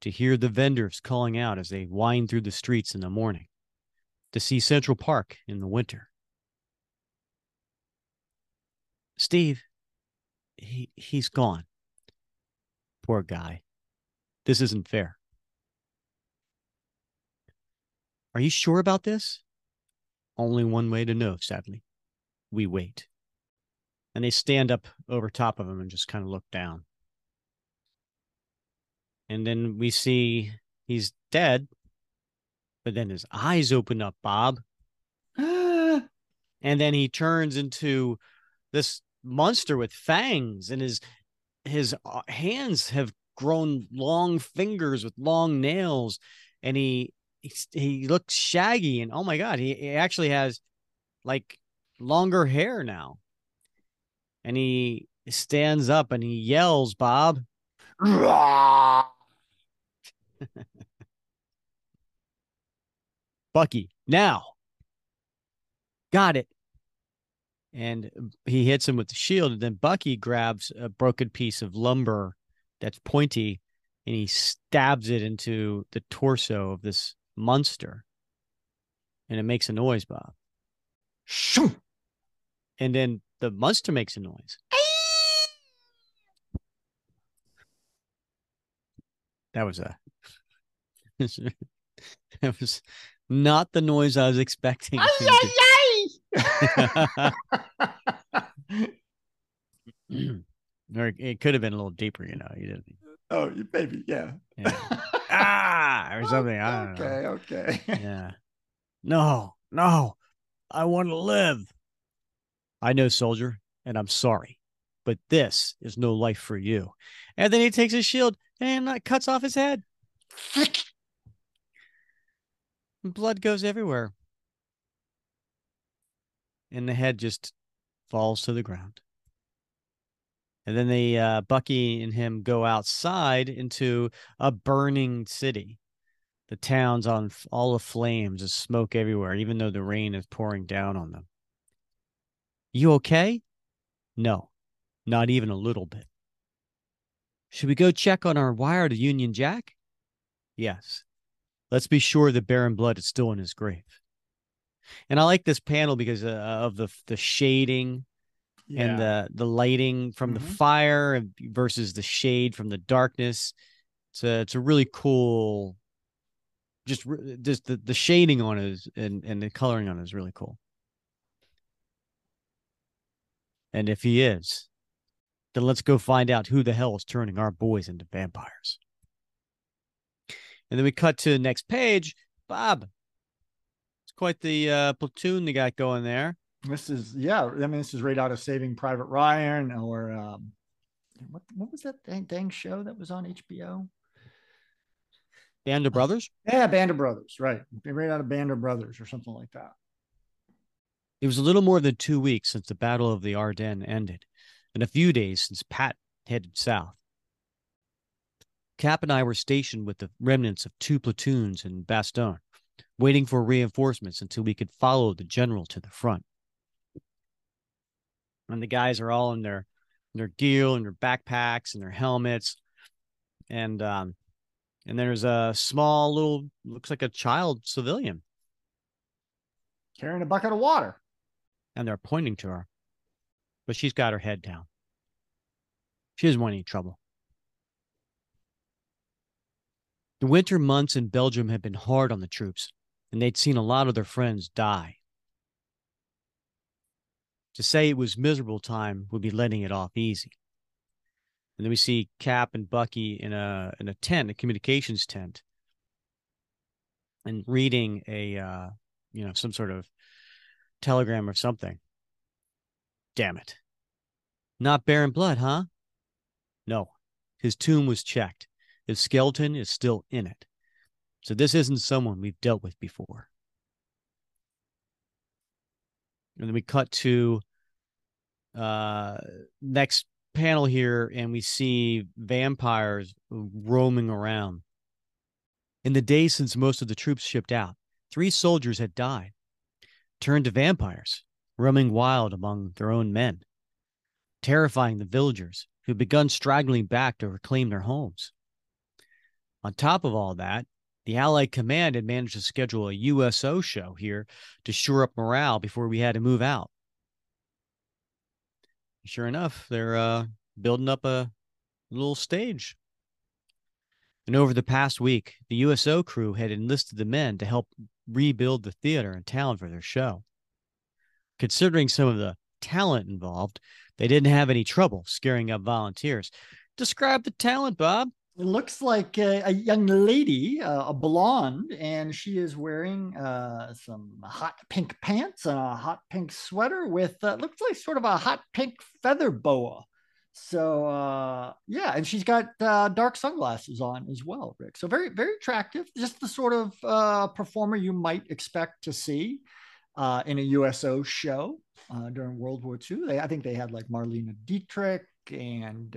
to hear the vendors calling out as they wind through the streets in the morning, to see Central Park in the winter. Steve, he he's gone. Poor guy. This isn't fair. Are you sure about this? Only one way to know, sadly. We wait. And they stand up over top of him and just kind of look down. And then we see he's dead, but then his eyes open up, Bob. <gasps> and then he turns into this monster with fangs and his his uh, hands have grown long fingers with long nails and he he, he looks shaggy and oh my god he, he actually has like longer hair now. And he stands up and he yells bob. <laughs> Bucky now. Got it and um, he hits him with the shield. And then Bucky grabs a broken piece of lumber that's pointy and he stabs it into the torso of this monster. And it makes a noise, Bob. Shoo! And then the monster makes a noise. that was a <laughs> that was not the noise I was expecting. <laughs> <clears throat> or it could have been a little deeper, you know. You didn't. Oh, maybe, yeah. yeah. <laughs> ah, or something. I don't okay, know. okay. Yeah. No, no. I want to live. I know, soldier, and I'm sorry, but this is no life for you. And then he takes his shield and cuts off his head. <laughs> Blood goes everywhere and the head just falls to the ground. And then they uh, Bucky and him go outside into a burning city. The town's on all the flames, there's smoke everywhere, even though the rain is pouring down on them. You okay? No, not even a little bit. Should we go check on our wire to Union Jack? Yes. Let's be sure that Baron Blood is still in his grave. And I like this panel because uh, of the the shading yeah. and the the lighting from mm-hmm. the fire versus the shade from the darkness. It's a it's a really cool. Just just the, the shading on it is, and and the coloring on it is really cool. And if he is, then let's go find out who the hell is turning our boys into vampires. And then we cut to the next page. Bob, quite the uh, platoon they got going there. This is yeah. I mean, this is right out of Saving Private Ryan or um, what? What was that dang, dang show that was on HBO? Band of Brothers. Yeah, Band of Brothers. Right, right out of Band of Brothers or something like that. It was a little more than two weeks since the Battle of the Ardennes ended, and a few days since Pat headed south. Cap and I were stationed with the remnants of two platoons in Bastogne, waiting for reinforcements until we could follow the general to the front. And the guys are all in their their gear and their backpacks and their helmets, and um, and there's a small little looks like a child civilian carrying a bucket of water, and they're pointing to her, but she's got her head down. She doesn't want any trouble. The winter months in Belgium had been hard on the troops, and they'd seen a lot of their friends die. To say it was miserable time would be letting it off easy. And then we see Cap and Bucky in a in a tent, a communications tent, and reading a uh, you know some sort of telegram or something. Damn it! Not Baron Blood, huh? No, his tomb was checked. His skeleton is still in it. So this isn't someone we've dealt with before. And then we cut to uh next panel here and we see vampires roaming around. In the days since most of the troops shipped out, three soldiers had died, turned to vampires, roaming wild among their own men, terrifying the villagers who'd begun straggling back to reclaim their homes. On top of all that, the Allied command had managed to schedule a USO show here to shore up morale before we had to move out. Sure enough, they're uh, building up a little stage. And over the past week, the USO crew had enlisted the men to help rebuild the theater in town for their show. Considering some of the talent involved, they didn't have any trouble scaring up volunteers. Describe the talent, Bob it looks like a, a young lady, uh, a blonde, and she is wearing uh, some hot pink pants and a hot pink sweater with uh, looks like sort of a hot pink feather boa. So uh, yeah, and she's got uh, dark sunglasses on as well, Rick. So very very attractive. Just the sort of uh, performer you might expect to see in a USO show during World War II. They, I think they had like Marlene Dietrich and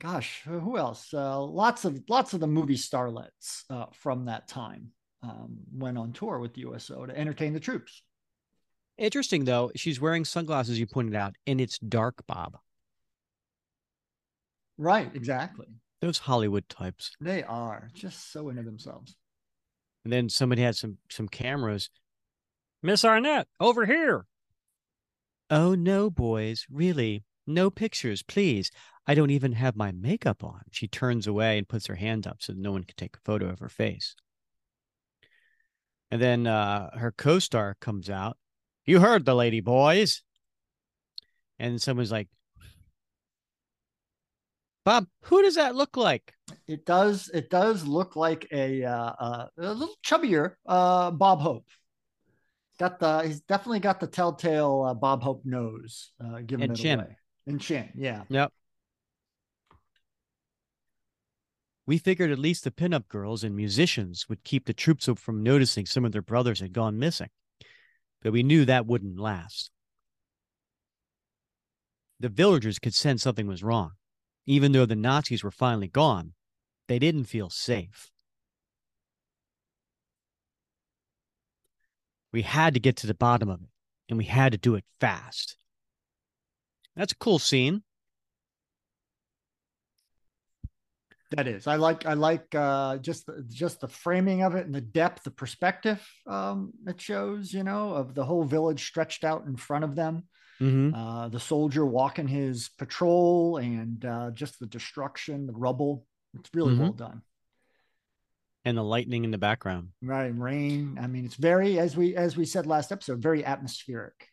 gosh, who else? Uh, lots of lots of the movie starlets uh, from that time um, went on tour with the USO to entertain the troops. Interesting though, she's wearing sunglasses. You pointed out, and it's dark, Bob. Right, exactly. Those Hollywood types. They are just so into themselves. And then somebody had some some cameras. Miss Arnett, over here. Oh no, boys, really. No pictures, please. I don't even have my makeup on. She turns away and puts her hand up so no one can take a photo of her face. And then uh, her co star comes out. You heard the lady, boys. And someone's like, Bob, who does that look like? It does. It does look like a uh, uh, a little chubbier uh, Bob Hope. Got the. He's definitely got the telltale uh, Bob Hope nose. Uh, giving and it chin. away. And chin. Yeah. Yep. We figured at least the pinup girls and musicians would keep the troops from noticing some of their brothers had gone missing, but we knew that wouldn't last. the villagers could sense something was wrong. Even though the Nazis were finally gone, they didn't feel safe. We had to get to the bottom of it, and we had to do it fast. That's a cool scene. That is. I like. I like uh, just the, just the framing of it and the depth, the perspective um, it shows. You know, of the whole village stretched out in front of them. Mm-hmm. Uh, the soldier walking his patrol and uh, just the destruction, the rubble. It's really Mhm. well done. And the lightning in the background. Right, rain. I mean, it's very as we as we said last episode, very atmospheric.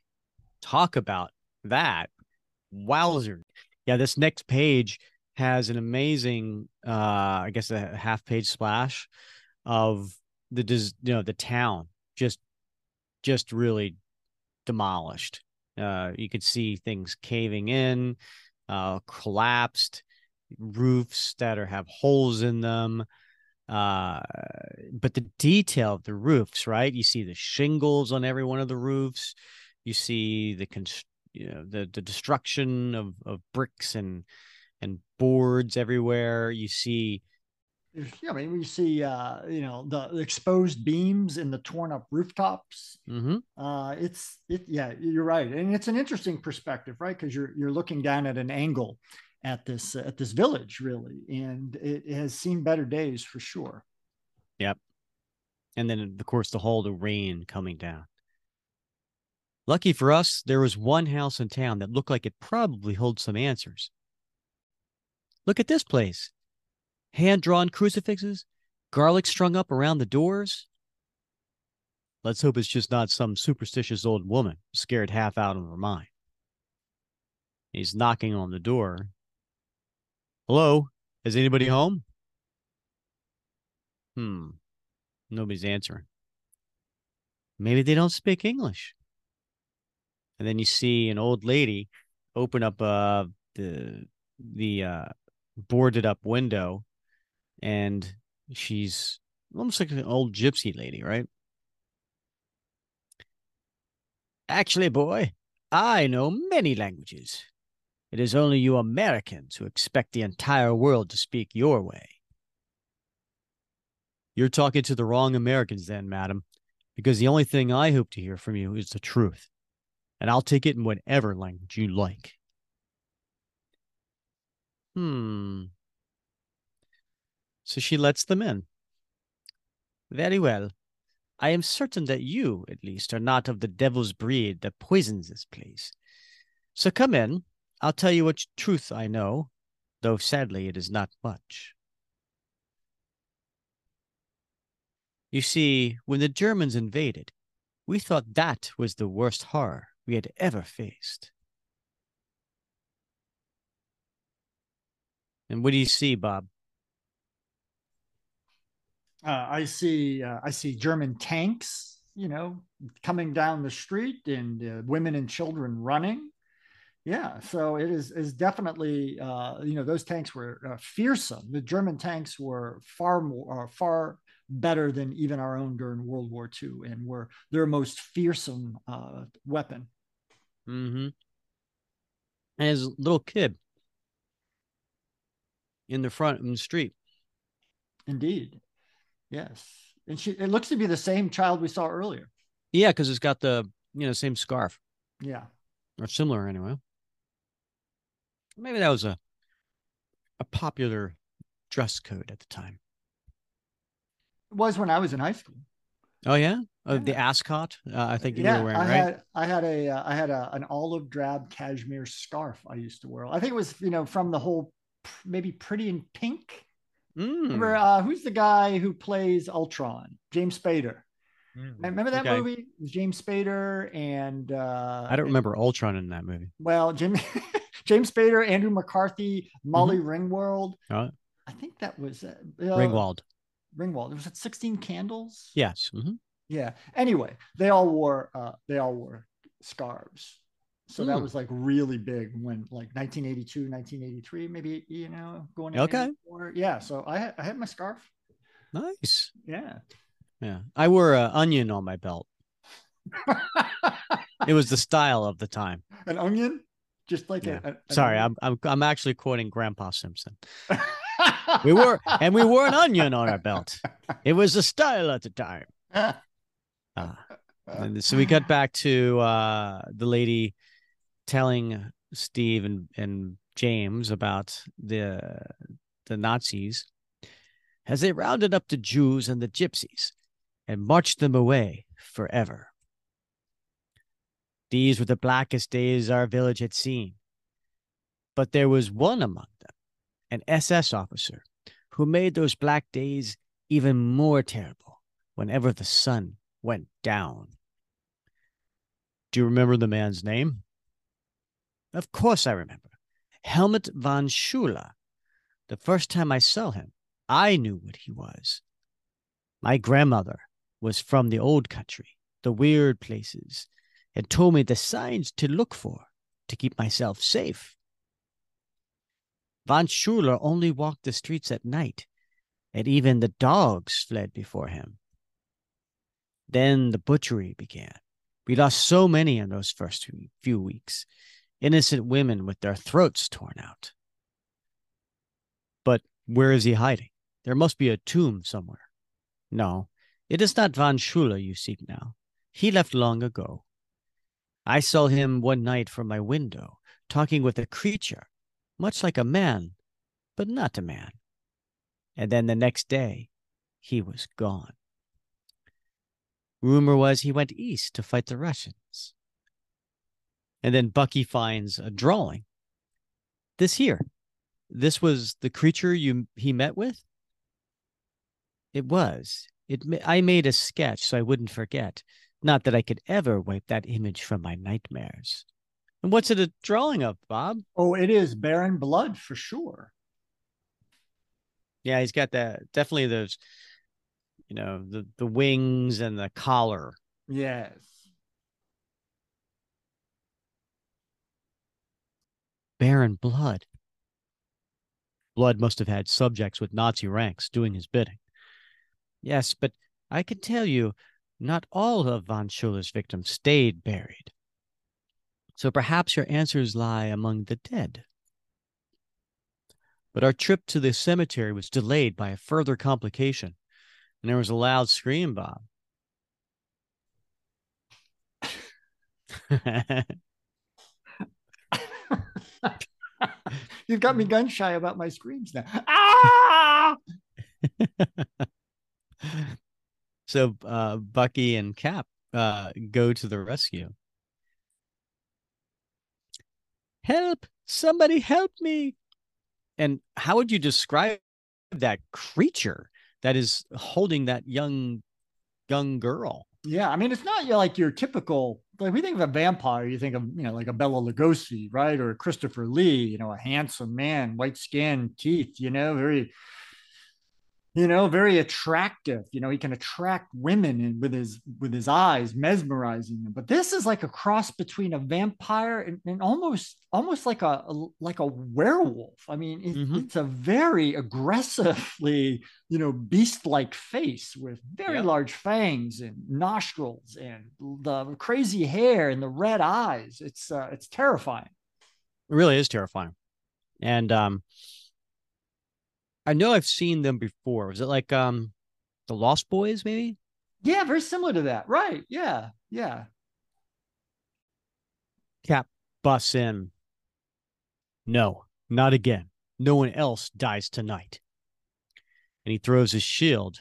Talk about that. Wowzer. Yeah, this next page has an amazing uh I guess a half page splash of the you know the town just just really demolished. Uh you could see things caving in, uh collapsed, roofs that are have holes in them. Uh but the detail of the roofs, right? You see the shingles on every one of the roofs. You see the const- you know the the destruction of of bricks and and boards everywhere. You see Yeah, I mean, we see uh, you know the, exposed beams in the torn up rooftops. mhm, Uh, it's it. Yeah, you're right, and it's an interesting perspective, right? Because you're you're looking down at an angle at this at this village, really, and it has seen better days for sure. Yep. And then of course the whole the rain coming down. Lucky for us, there was one house in town that looked like it probably holds some answers. Look at this place. Hand drawn crucifixes, garlic strung up around the doors. Let's hope it's just not some superstitious old woman scared half out of her mind. He's knocking on the door. Hello, is anybody home? Hmm, nobody's answering. Maybe they don't speak English. And then you see an old lady open up uh the the uh boarded up window and she's almost like an old gypsy lady, right? Actually, boy, I know many languages. It is only you Americans who expect the entire world to speak your way. You're talking to the wrong Americans, then, madam, because the only thing I hope to hear from you is the truth, and I'll take it in whatever language you like. Hmm. So she lets them in. Very well. I am certain that you, at least, are not of the devil's breed that poisons this place. So come in. I'll tell you what truth I know, though sadly it is not much. You see, when the Germans invaded, we thought that was the worst horror we had ever faced. And what do you see, Bob? Uh, I see uh, I see German tanks, you know, coming down the street and uh, women and children running. Yeah, so it is is definitely uh, you know those tanks were uh, fearsome. The German tanks were far more uh, far better than even our own during World War II, and were their most fearsome weapon. Mm-hmm. And his little kid in the front in the street. Indeed, yes, and she it looks to be the same child we saw earlier. Yeah, because it's got the you know same scarf Yeah, or similar anyway. Maybe that was a a popular dress code at the time. it was when I was in high school. Oh yeah, uh, the ascot. Uh, I think you yeah, were wearing I right. had I had a uh, I had a, an olive drab cashmere scarf I used to wear. I think it was you know from the whole maybe Pretty in Pink. Mm, Remember uh, who's the guy who plays Ultron? James Spader. Remember that Okay. movie? It was James Spader and uh, I don't remember Ultron in that movie. Well, Jim, <laughs> James Spader, Andrew McCarthy, Molly Ringwald. Mm-hmm. Oh. I think that was uh, Ringwald. Ringwald. There was it Sixteen Candles? Yes. mhm. Yeah. Anyway, they all wore uh they all wore scarves. So that Hmm. was like really big when like 1982, 1983, maybe you know, going Okay. Yeah. So I had I had my scarf. Nice. Yeah. Yeah. I wore an onion on my belt. <laughs> It was the style of the time. An onion? just like Yeah. a, a- Sorry, an I'm I'm I'm actually quoting Grandpa Simpson. <laughs> We were and we wore an onion on our belt. It was the style at the time. Uh, and so we cut back to uh, the lady telling Steve and, and James about the the Nazis as they rounded up the Jews and the Gypsies and marched them away forever. These were the blackest days our village had seen. But there was one among them, an SS officer, who made those black days even more terrible whenever the sun went down. Do you remember the man's name? Of course I remember. Helmut von Schula. The first time I saw him, I knew what he was. My grandmother was from the old country, the weird places, and told me the signs to look for to keep myself safe. Von Schuler only walked the streets at night, and even the dogs fled before him. Then the butchery began. We lost so many in those first few- weeks innocent women with their throats torn out. But where is he hiding? There must be a tomb somewhere. No, it is not Von Schuler you seek now. He left long ago. I saw him one night from my window, talking with a creature, much like a man, but not a man. And then the next day, he was gone. Rumor was he went east to fight the Russians. And then Bucky finds a drawing. This here. This was the creature you he met with? It was. It I made a sketch so I wouldn't forget. Not that I could ever wipe that image from my nightmares. And what's it a drawing of, Bob? oh, it is Baron Blood for sure. Yeah, he's got that definitely those, you know, the the wings and the collar. Yes. Baron Blood. Blood must have had subjects with Nazi ranks doing his bidding. Yes, but I can tell you, not all of von Schuller's victims stayed buried. So perhaps your answers lie among the dead. But our trip to the cemetery was delayed by a further complication, and there was a loud scream, Bob. <laughs> You've got me gun shy about my screams now. Ah! <laughs> so uh, Bucky and Cap uh, go to the rescue. Help! Somebody help me! And how would you describe that creature that is holding that young young girl? Yeah, I mean, it's not like your typical. Like we think of a vampire, you think of you know like a Bela Lugosi, right, or Christopher Lee. You know, a handsome man, white skin, teeth. You know, very, you know, very attractive. You know, he can attract women and with his with his eyes, mesmerizing them. But this is like a cross between a vampire and, and almost almost like a, a- like a werewolf. I mean, it- Mhm. it's a very aggressively you know, beast like face with very Yep. large fangs and nostrils and the crazy hair and the red eyes. It's uh, it's terrifying. It really is terrifying. And um I know I've seen them before. Was it like um the Lost Boys, maybe? Yeah, very similar to that. Right. Yeah. Yeah. Cap busts in. No, not again. No one else dies tonight. And he throws his shield.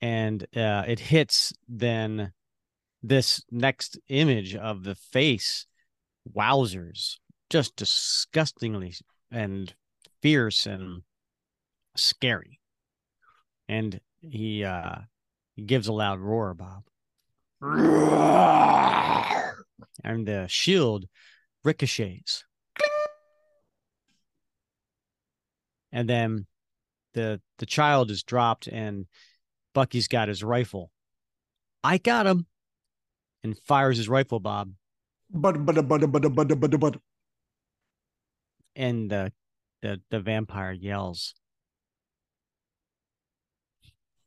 And uh, it hits then this next image of the face. Wowzers. Just disgustingly and fierce and scary. And he uh he gives a loud roar, Bob. and the shield ricochets. And then the the child is dropped and Bucky's got his rifle. I got him and fires his rifle, Bob. But but but but but but but And the the, the vampire yells.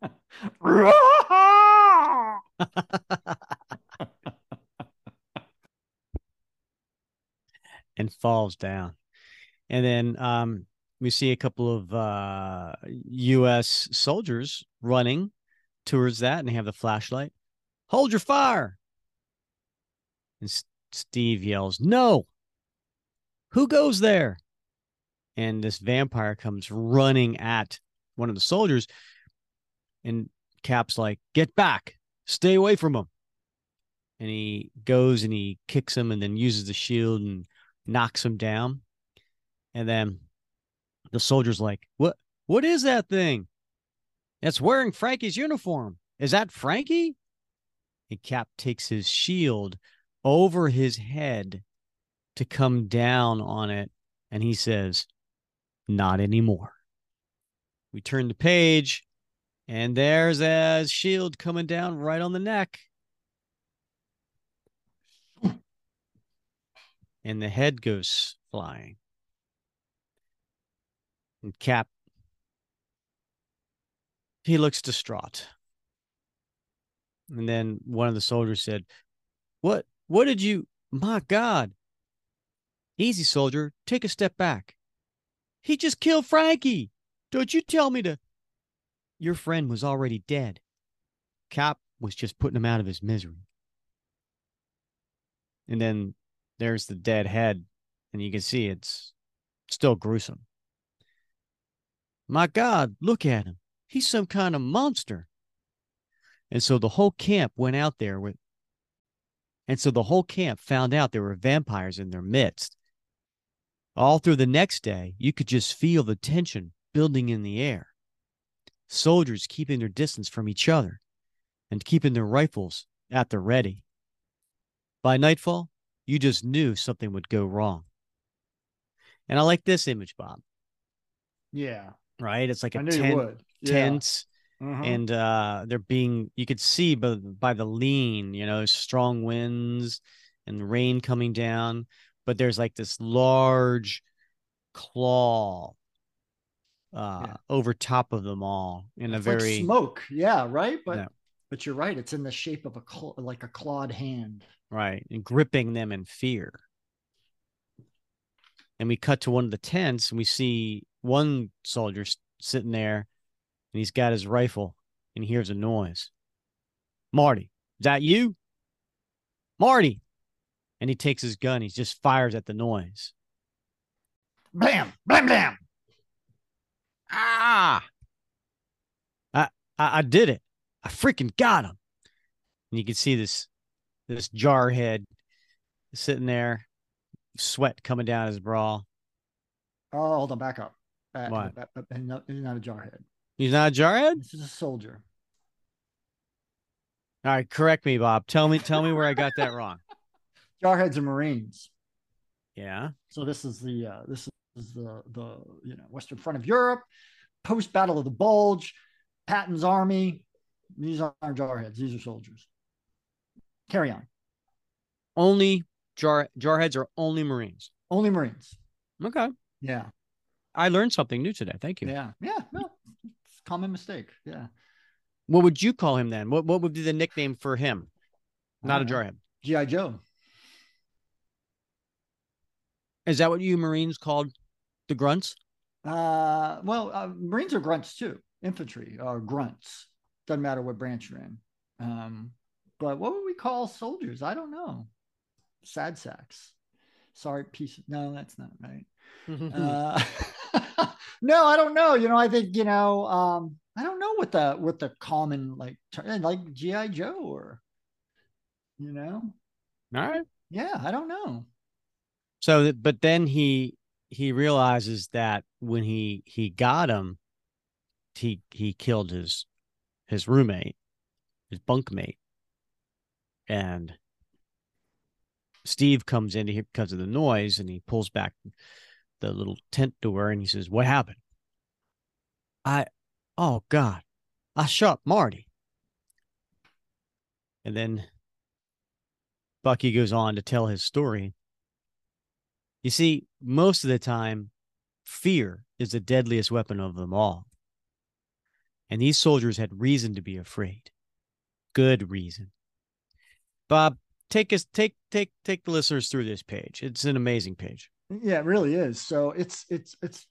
<laughs> and falls down. And then um, we see a couple of uh, U.S. soldiers running towards that, and they have the flashlight. Hold your fire! And S- Steve yells, "No! Who goes there?" And this vampire comes running at one of the soldiers, and Cap's like, "Get back! Stay away from him!" And he goes and he kicks him, and then uses the shield and knocks him down. And then the soldier's like, What what is that thing? That's wearing Frankie's uniform. Is that Frankie? And Cap takes his shield over his head to come down on it. And he says, Not anymore. We turn the page, and there's a shield coming down right on the neck. And the head goes flying. And Cap, he looks distraught. And then one of the soldiers said, What what did you my God? Easy, soldier, take a step back. He just killed Frankie. Don't you tell me to your friend was already dead. Cap was just putting him out of his misery. And then there's the dead head, and you can see it's still gruesome. My God, look at him. He's some kind of monster. And so the whole camp went out there with, and so the whole camp found out there were vampires in their midst. All through the next day, you could just feel the tension building in the air. Soldiers keeping their distance from each other and keeping their rifles at the ready. By nightfall, you just knew something would go wrong. And I like this image, Bob. Yeah. Right? It's like I a tent. Yeah. tense, Mhm. and uh they're being you could see by, by the lean, you know, strong winds and rain coming down, but there's like this large claw uh Yeah. over top of them all in a It's like very smoke. Yeah, right. But but you're right. It's in the shape of a cl- like a clawed hand. right and gripping them in fear and we cut to one of the tents and we see one soldier sitting there and he's got his rifle and he hears a noise marty is that you marty and he takes his gun he just fires at the noise Blam, blam, blam. ah i i, I did it i freaking got him and you can see this this jarhead sitting there sweat coming down his bra Oh, hold on, back up. Back, What? back- back- no, he's not a jarhead. he's not a jarhead This is a soldier. All right, correct me, Bob. Tell me, tell me where I got that wrong. Jarheads are Marines. Yeah. So this is the uh, this is the the you know Western Front of Europe, post Battle of the Bulge, Patton's army. These aren't jarheads. These are soldiers. Carry on. Only jar jarheads are only Marines. Only Marines. Okay. Yeah. I learned something new today. Thank you. Yeah. Yeah. No, it's a common mistake. Yeah. What would you call him then? What what would be the nickname for him? Not a I don't jarhead. GI Joe. Is that what you Marines called the grunts? Uh, well, uh, Marines are grunts too. Infantry are grunts. Doesn't matter what branch you're in. Um, but what would we call soldiers? I don't know. Sad sacks. Sorry, piece. No, that's not right. <laughs> Uh, <laughs> no, I don't know. You know, I think you know. Um, I don't know what the what the common like like GI Joe or you know. All right. Yeah, I don't know. So, but then he he realizes that when he he got him, he he killed his his roommate, his bunkmate, and Steve comes in here because of the noise, and he pulls back the little tent door, and he says, "What happened?" I, oh God, I shot Marty, and then Bucky goes on to tell his story. You see, most of the time, fear is the deadliest weapon of them all. And these soldiers had reason to be afraid. Good reason. Bob, take us take take take the listeners through this page. It's an amazing page. Yeah, it really is. So it's it's it's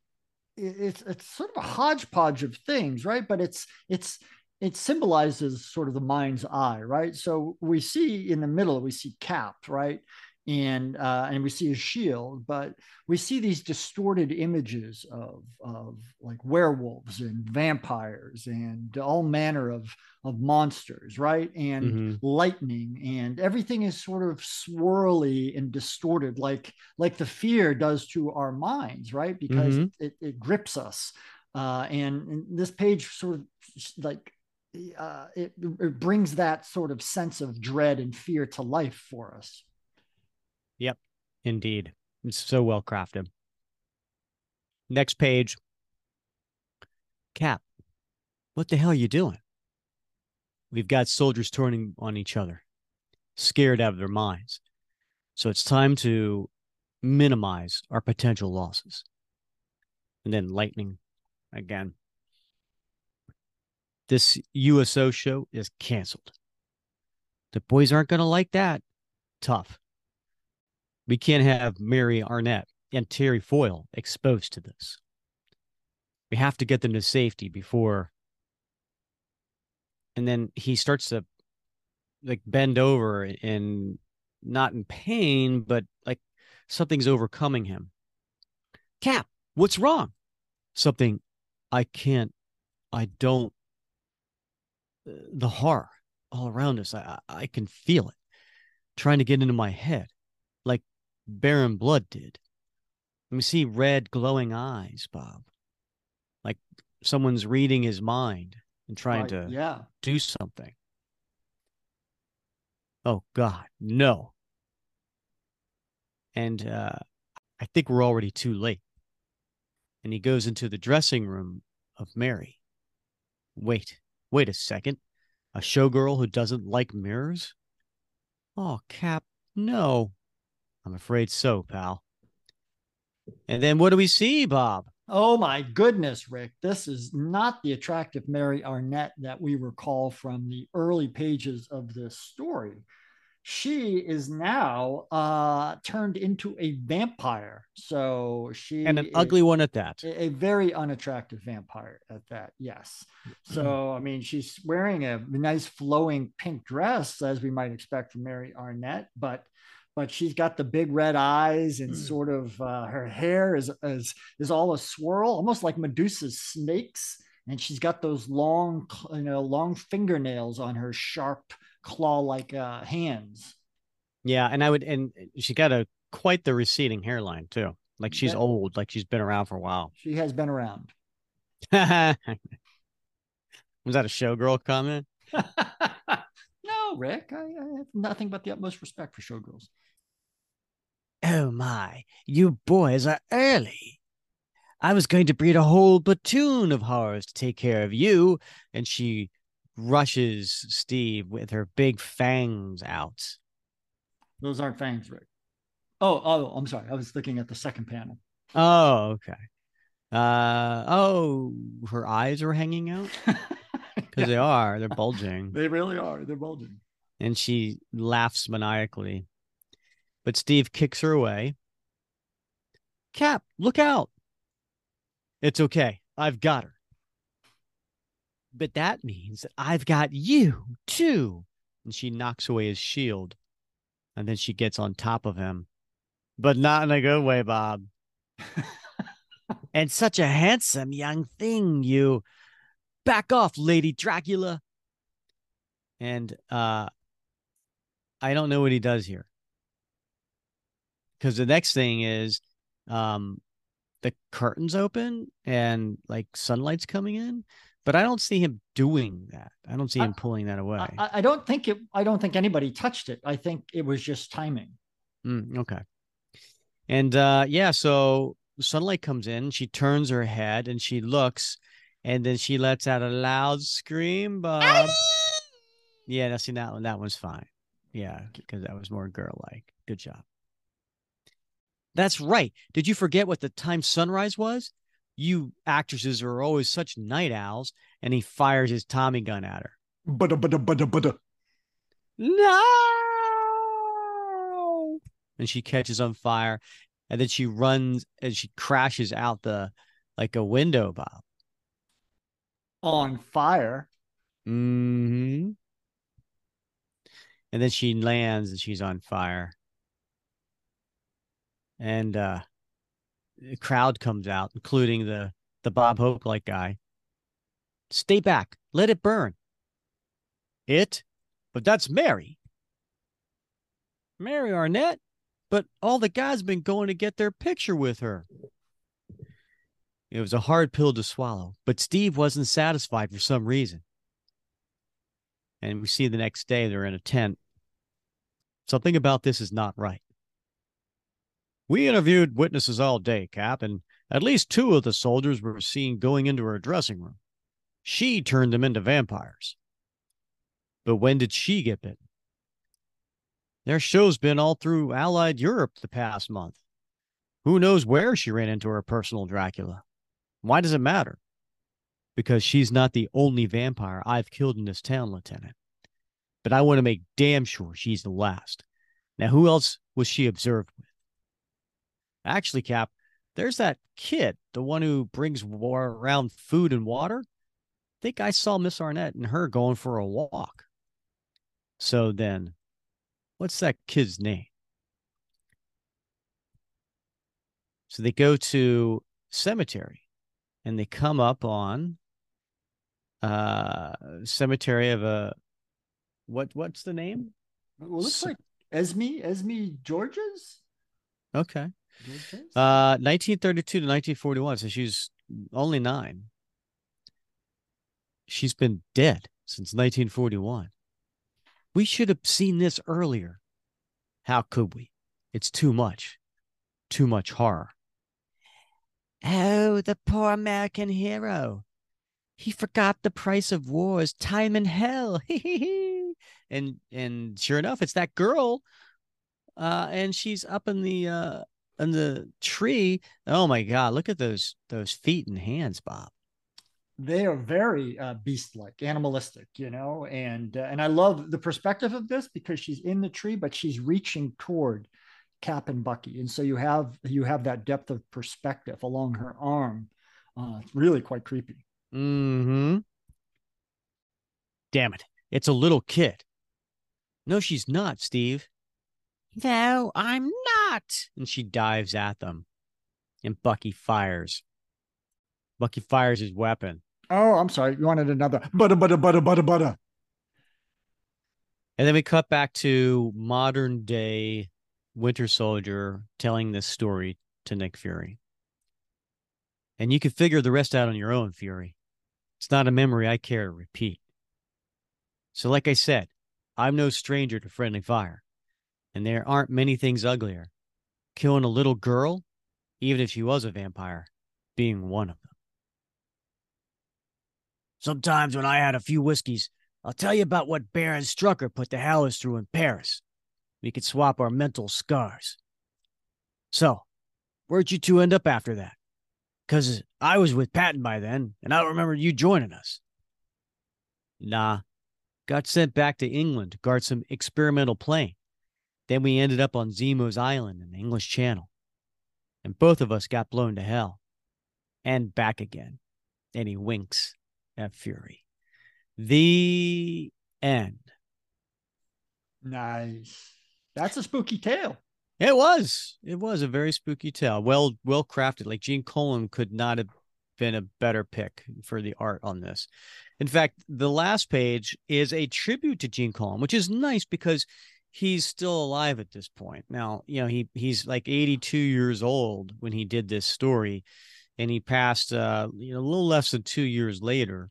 it's it's sort of a hodgepodge of things, right? But it's it's it symbolizes sort of the mind's eye, right? So we see in the middle, we see Cap, right? And uh, and we see a shield, but we see these distorted images of of like werewolves and vampires and all manner of of monsters, right? And mm-hmm. lightning and everything is sort of swirly and distorted, like like the fear does to our minds, right? Because mm-hmm. it, it grips us. Uh, and, and this page sort of like uh, it, it brings that sort of sense of dread and fear to life for us. Yep, indeed. It's so well crafted. Next page. Cap, what the hell are you doing? We've got soldiers turning on each other, scared out of their minds. So it's time to minimize our potential losses. And then lightning again. This USO show is canceled. The boys aren't going to like that. Tough. We can't have Mary Arnett and Terry Foyle exposed to this. We have to get them to safety before. And then he starts to like bend over and not in pain, but like something's overcoming him. Cap, what's wrong? Something I can't, I don't, uh, the horror all around us. I, I can feel it trying to get into my head like Baron Blood did. Let me see red glowing eyes, Bob. Like someone's reading his mind and trying right, to yeah. do something. Oh God, no. And uh, I think we're already too late. And he goes into the dressing room of Mary. Wait, wait a second. A showgirl who doesn't like mirrors? Oh, Cap, no. I'm afraid so, pal. And then what do we see, Bob? Oh my goodness, Rick. This is not the attractive Mary Arnett that we recall from the early pages of this story. She is now uh, turned into a vampire. So she and an ugly one at that. A, a very unattractive vampire at that. Yes. So I mean, she's wearing a nice flowing pink dress, as we might expect from Mary Arnett, but but she's got the big red eyes and mm. sort of uh, her hair is, is is all a swirl, almost like Medusa's snakes. And she's got those long, you know, long fingernails on her sharp claw-like uh, hands. Yeah, and I would, and she got a quite the receding hairline too. Like she's old, like she's been around for a while. She has been around. <laughs> Was that a showgirl comment? <laughs> no, Rick. I, I have nothing but the utmost respect for showgirls. Oh my, you boys are early. I was going to breed a whole platoon of horrors to take care of you. And she rushes Steve with her big fangs out. Those aren't fangs, Rick. Oh, oh, I'm sorry. I was looking at the second panel. Oh, okay. Uh oh, her eyes are hanging out <laughs> because yeah. they are. They're bulging. they really are. They're bulging. And she laughs maniacally. But Steve kicks her away. Cap, look out. It's okay. I've got her. But that means that I've got you too. And she knocks away his shield. And then she gets on top of him. But not in a good way, Bob. <laughs> and such a handsome young thing, you. Back off, Lady Dracula. And uh I don't know what he does here. Because the next thing is um the curtains open and like sunlight's coming in but i don't see him doing that. I don't see him I, pulling that away. I, I, don't think it i don't think anybody touched it. I think it was just timing. Mm, okay. And uh yeah so sunlight comes in she turns her head and she looks and then she lets out a loud scream bob. Yeah now see that one that one's fine yeah because that was more girl like good job that's right. Did you forget what the time sunrise was? You actresses are always such night owls. And he fires his Tommy gun at her. But but but but No. and she catches on fire and then she runs and she crashes out the like a window, Bob. On fire. Mm hmm And then she lands and she's on fire. And uh the crowd comes out, including the the Bob Hope like guy. Stay back. Let it burn. It? But that's Mary. Mary Arnett? But all the guys been going to get their picture with her. It was a hard pill to swallow, but Steve wasn't satisfied for some reason. And we see the next day they're in a tent. Something about this is not right. We interviewed witnesses all day, Cap, and at least two of the soldiers were seen going into her dressing room. She turned them into vampires. But when did she get bitten? Their show's been all through Allied Europe the past month. Who knows where she ran into her personal Dracula? Why does it matter? Because she's not the only vampire I've killed in this town, Lieutenant. But I want to make damn sure she's the last. Now, who else was she observed with? Actually, Cap, there's that kid, the one who brings war around food and water. I think I saw Miss Arnett and her going for a walk. So then, what's that kid's name? So they go to cemetery and they come up on uh cemetery of a what what's the name? Well, looks So- like Esme, Esme Georges. Okay. Georges? Uh 1932 to 1941. So she's only nine. She's been dead since 1941. We should have seen this earlier. How could we? It's too much. Too much horror. Oh, the poor American hero. He forgot the price of wars, time and hell. <laughs> and and sure enough, it's that girl. Uh, and she's up in the uh in the tree. Oh my god, look at those those feet and hands, Bob. they are very uh, beast-like, animalistic, you know, and uh, and I love the perspective of this because she's in the tree, but she's reaching toward Cap and Bucky, and so you have you have that depth of perspective along her arm. Uh, really quite creepy. Mm-hmm. Damn it. It's a little kid. No, she's not, Steve. No, I'm not. And she dives at them. And Bucky fires. Bucky fires his weapon. Oh, I'm sorry, you wanted another butter, butter, butter, butter, butter. And then we cut back to modern day Winter Soldier telling this story to Nick Fury. And you can figure the rest out on your own, Fury. It's not a memory I care to repeat. So, like I said, I'm no stranger to friendly fire. And there aren't many things uglier. Killing a little girl, even if she was a vampire, being one of them. Sometimes when I had a few whiskeys, I'll tell you about what Baron Strucker put the Howlers through in Paris. We could swap our mental scars. So, where'd you two end up after that? Because I was with Patton by then, and I don't remember you joining us. Nah. Got sent back to England to guard some experimental plane. Then we ended up on Zemo's Island in the English Channel. And both of us got blown to hell. And back again. And he winks at Fury. The end. Nice. That's a spooky tale. It was. It was a very spooky tale. Well, well crafted. Like Gene Colan could not have been a better pick for the art on this. In fact, the last page is a tribute to Gene Colan, which is nice because he's still alive at this point. Now, you know, he he's like 82 years old when he did this story, and he passed uh, you know, a little less than two years later.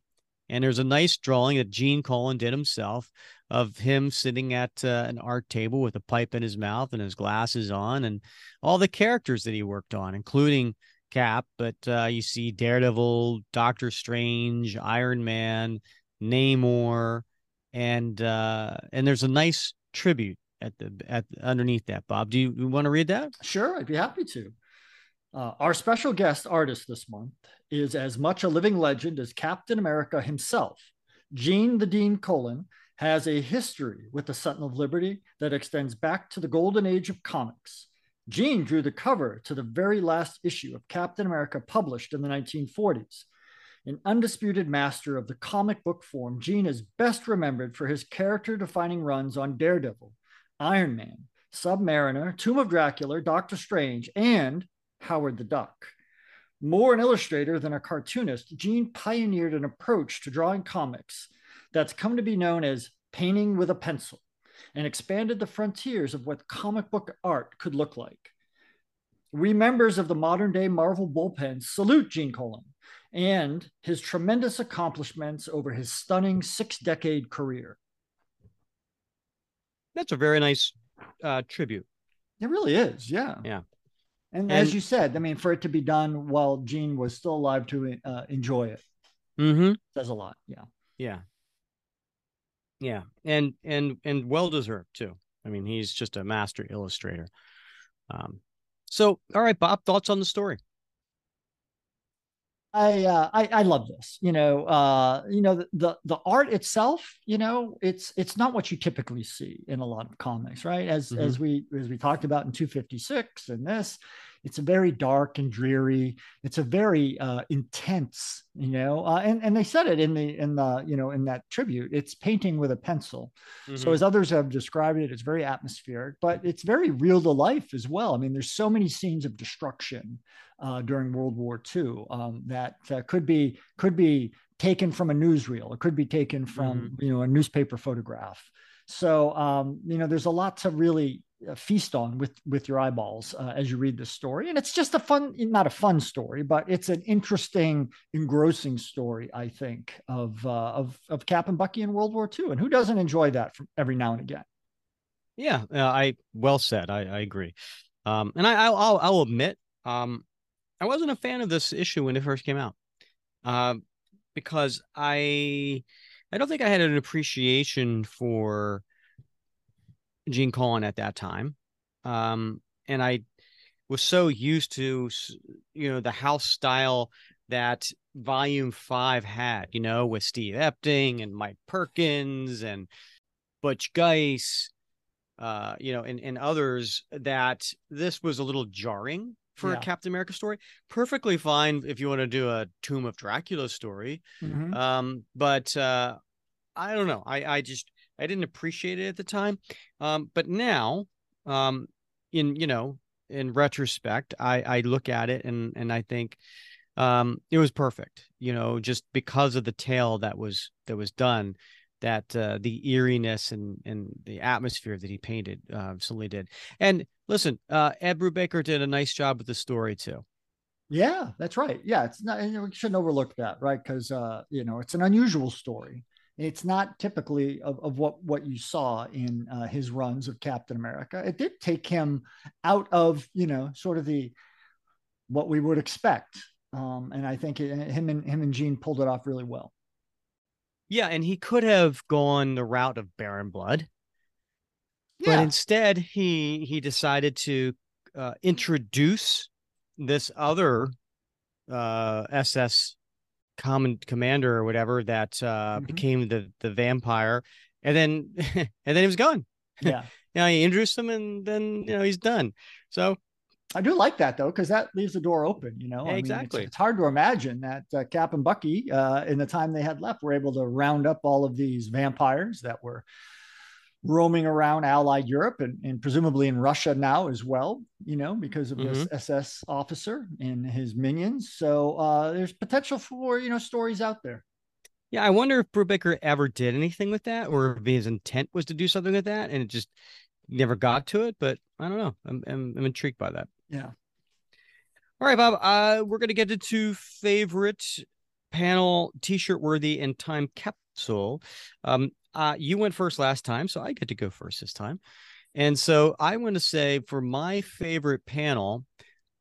And there's a nice drawing that Gene Colan did himself of him sitting at uh, an art table with a pipe in his mouth and his glasses on, and all the characters that he worked on, including Cap. But uh, you see Daredevil, Doctor Strange, Iron Man, Namor, and uh, and there's a nice tribute at the at underneath that. Bob, do you, you want to read that? Sure, I'd be happy to. Uh, our special guest artist this month is as much a living legend as Captain America himself, Gene the Dean Colan, has a history with the Sentinel of Liberty that extends back to the golden age of comics. Gene drew the cover to the very last issue of Captain America published in the 1940s. An undisputed master of the comic book form, Gene is best remembered for his character defining runs on Daredevil, Iron Man, Submariner, Tomb of Dracula, Doctor Strange, and Howard the Duck. More an illustrator than a cartoonist, Gene pioneered an approach to drawing comics that's come to be known as painting with a pencil and expanded the frontiers of what comic book art could look like. We members of the modern day Marvel bullpen salute Gene Colan and his tremendous accomplishments over his stunning six decade career. That's a very nice uh, tribute. It really is. Yeah. Yeah. And, And- as you said, I mean, for it to be done while Gene was still alive to uh, enjoy it Mm-hmm. says a lot. Yeah. Yeah. Yeah. And and and well deserved too. I mean, he's just a master illustrator. Um so all right, Bob, thoughts on the story. I, uh, I I love this. You know, uh, you know the, the the art itself. You know, it's it's not what you typically see in a lot of comics, right? As Mhm. as we as we talked about in 256 and this, it's a very dark and dreary. It's a very uh, intense. You know, uh, and and they said it in the in the you know in that tribute. It's painting with a pencil. Mm-hmm. So as others have described it, it's very atmospheric, but it's very real to life as well. I mean, there's so many scenes of destruction uh, during World War II um, that uh, could be could be taken from a newsreel. It could be taken from you know a newspaper photograph. So um, you know, there's a lot to really feast on with with your eyeballs uh, as you read this story, and it's just a fun, not a fun story, but it's an interesting, engrossing story. I think of uh, of of Cap and Bucky in World War II, and who doesn't enjoy that from every now and again? Yeah, uh, I well said. I, I agree. Um, and I, I'll, I'll admit, um, I wasn't a fan of this issue when it first came out, um, because I I don't think I had an appreciation for Gene Colan at that time, um, and I was so used to you know the house style that Volume Five had, you know, with Steve Epting and Mike Perkins and Butch Guice uh, you know, and, and others that this was a little jarring for Yeah. a Captain America story. Perfectly fine if you want to do a Tomb of Dracula story. Mhm. Um, but uh, I don't know. I, I just I didn't appreciate it at the time. Um, but now, um, in you know, in retrospect, I I look at it and and I think um it was perfect you know just because of the tale that was that was done that uh, the eeriness and and the atmosphere that he painted uh, certainly did and listen uh ed brubaker did a nice job with the story too Yeah, that's right. Yeah, it's not. We shouldn't overlook that, right? Because uh, you know it's an unusual story. It's not typically of, of what what you saw in uh, his runs of Captain America. It did take him out of you know sort of the what we would expect, um, and I think it, him and him and Gene pulled it off really well. yeah and he could have gone the route of baron blood but instead he he decided to uh, introduce this other uh ss common commander or whatever that uh Mhm. became the the vampire and then <laughs> and then he was gone yeah. <laughs> you know he introduced him and then you know he's done so I do like that though, because that leaves the door open. You know, I mean, it's- Exactly. it's, hard to imagine that uh, Cap and Bucky, uh, in the time they had left, were able to round up all of these vampires that were roaming around Allied Europe and, and presumably in Russia now as well. You know, because of this SS officer and his minions. So uh, there's potential for you know stories out there. yeah i wonder if brubaker ever did anything with that or if his intent was to do something with that and it just never got to it but i don't know i'm i'm, I'm intrigued by that Yeah. All right, Bob. Uh, we're gonna get into favorite panel T-shirt worthy and time capsule. Um, uh, you went first last time, so I get to go first this time. And so I want to say for my favorite panel,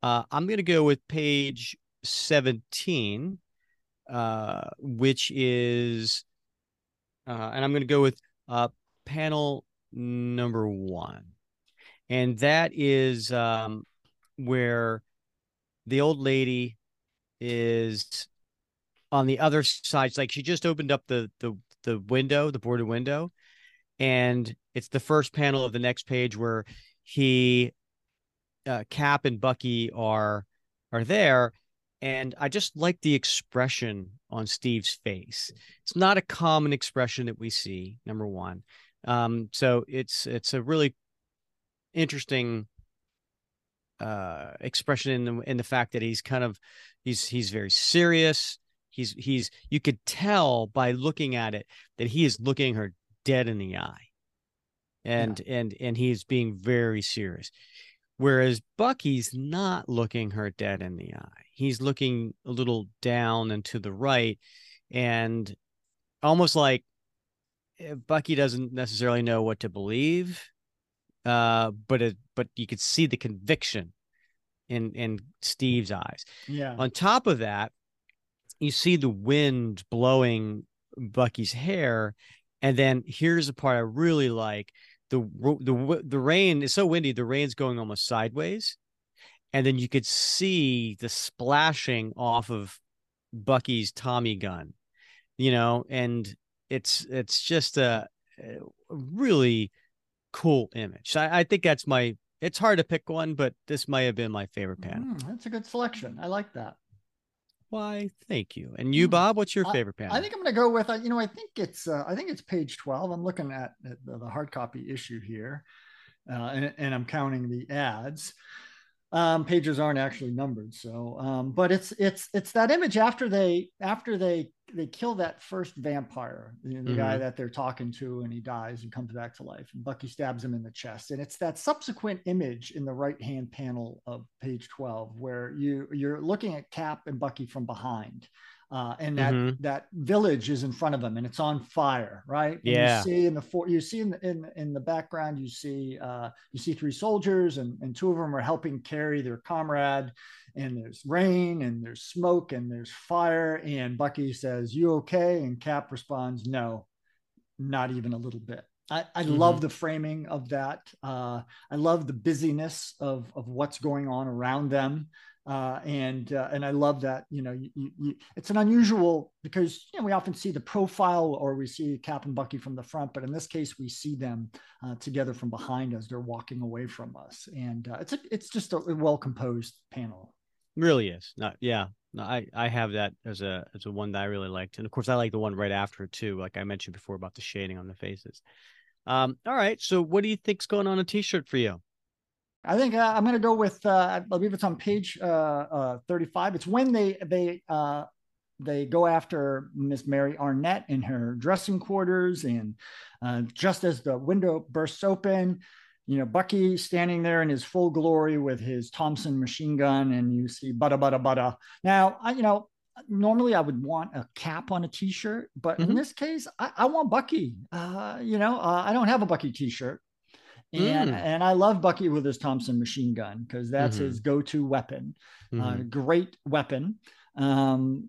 uh, I'm gonna go with page 17, uh, which is, uh, and I'm gonna go with uh, panel number one, and that is um, where the old lady is on the other side. It's like she just opened up the the the window, the boarded window, and it's the first panel of the next page where he uh, cap and bucky are are there and i just like the expression on steve's face. It's not a common expression that we see number one. Um so it's it's a really interesting uh expression in the in the fact that he's kind of he's he's very serious he's he's you could tell by looking at it that he is looking her dead in the eye. And yeah. and and he's being very serious. Whereas bucky's not looking her dead in the eye. He's looking a little down and to the right. And almost like eh, bucky doesn't necessarily know what to believe uh but it but you could see the conviction in in steve's eyes. Yeah. On top of that you see the wind blowing bucky's hair and then here's the part i really like the the the rain is so windy the rain's going almost sideways and then you could see the splashing off of bucky's tommy gun you know and it's it's just a, really cool image. I, I, think that's my it's hard to pick one but this might have been my favorite panel mm, that's a good selection. I like that why, thank you. And you, hmm. Bob, what's your favorite panel? I think I'm going to go with, uh, you know, I think it's, uh, I think it's page 12. I'm looking at, the, the, hard copy issue here, uh, and, and I'm counting the ads um, pages aren't actually numbered. So, um, but it's it's it's that image after they after they they kill that first vampire, the, the mm-hmm. guy that they're talking to, and he dies and comes back to life. And Bucky stabs him in the chest, and it's that subsequent image in the right hand panel of page twelve where you you're looking at Cap and Bucky from behind uh, and that mm-hmm. that village is in front of them and it's on fire right and yeah you see in the for you see in the in, in the background you see uh, you see three soldiers and, and two of them are helping carry their comrade and there's rain and there's smoke and there's fire and bucky says you okay and cap responds no not even a little bit I, I mm-hmm. love the framing of that. Uh, I love the busyness of, of what's going on around them uh, and uh, and I love that you know you, you, it's an unusual because you know we often see the profile or we see Cap and Bucky from the front, but in this case we see them uh, together from behind as they're walking away from us, and uh, it's a, it's just a well composed panel. Really is not yeah. No, I I have that as a as a one that I really liked, and of course I like the one right after too, like I mentioned before about the shading on the faces. Um, all right, so what do you think's going on a T-shirt for you? I think uh, I'm going to go with uh, I believe it's on page uh, uh 35. It's when they they uh, they go after Miss Mary Arnett in her dressing quarters, and uh, just as the window bursts open, you know Bucky standing there in his full glory with his Thompson machine gun, and you see bada bada bada. Now, I you know normally I would want a cap on a t-shirt, but mm-hmm. in this case, I, I want Bucky. Uh, you know, uh, I don't have a Bucky t-shirt. And mm. and I love Bucky with his Thompson machine gun because that's mm-hmm. his go-to weapon. Uh, mm-hmm. Uh, great weapon. Um,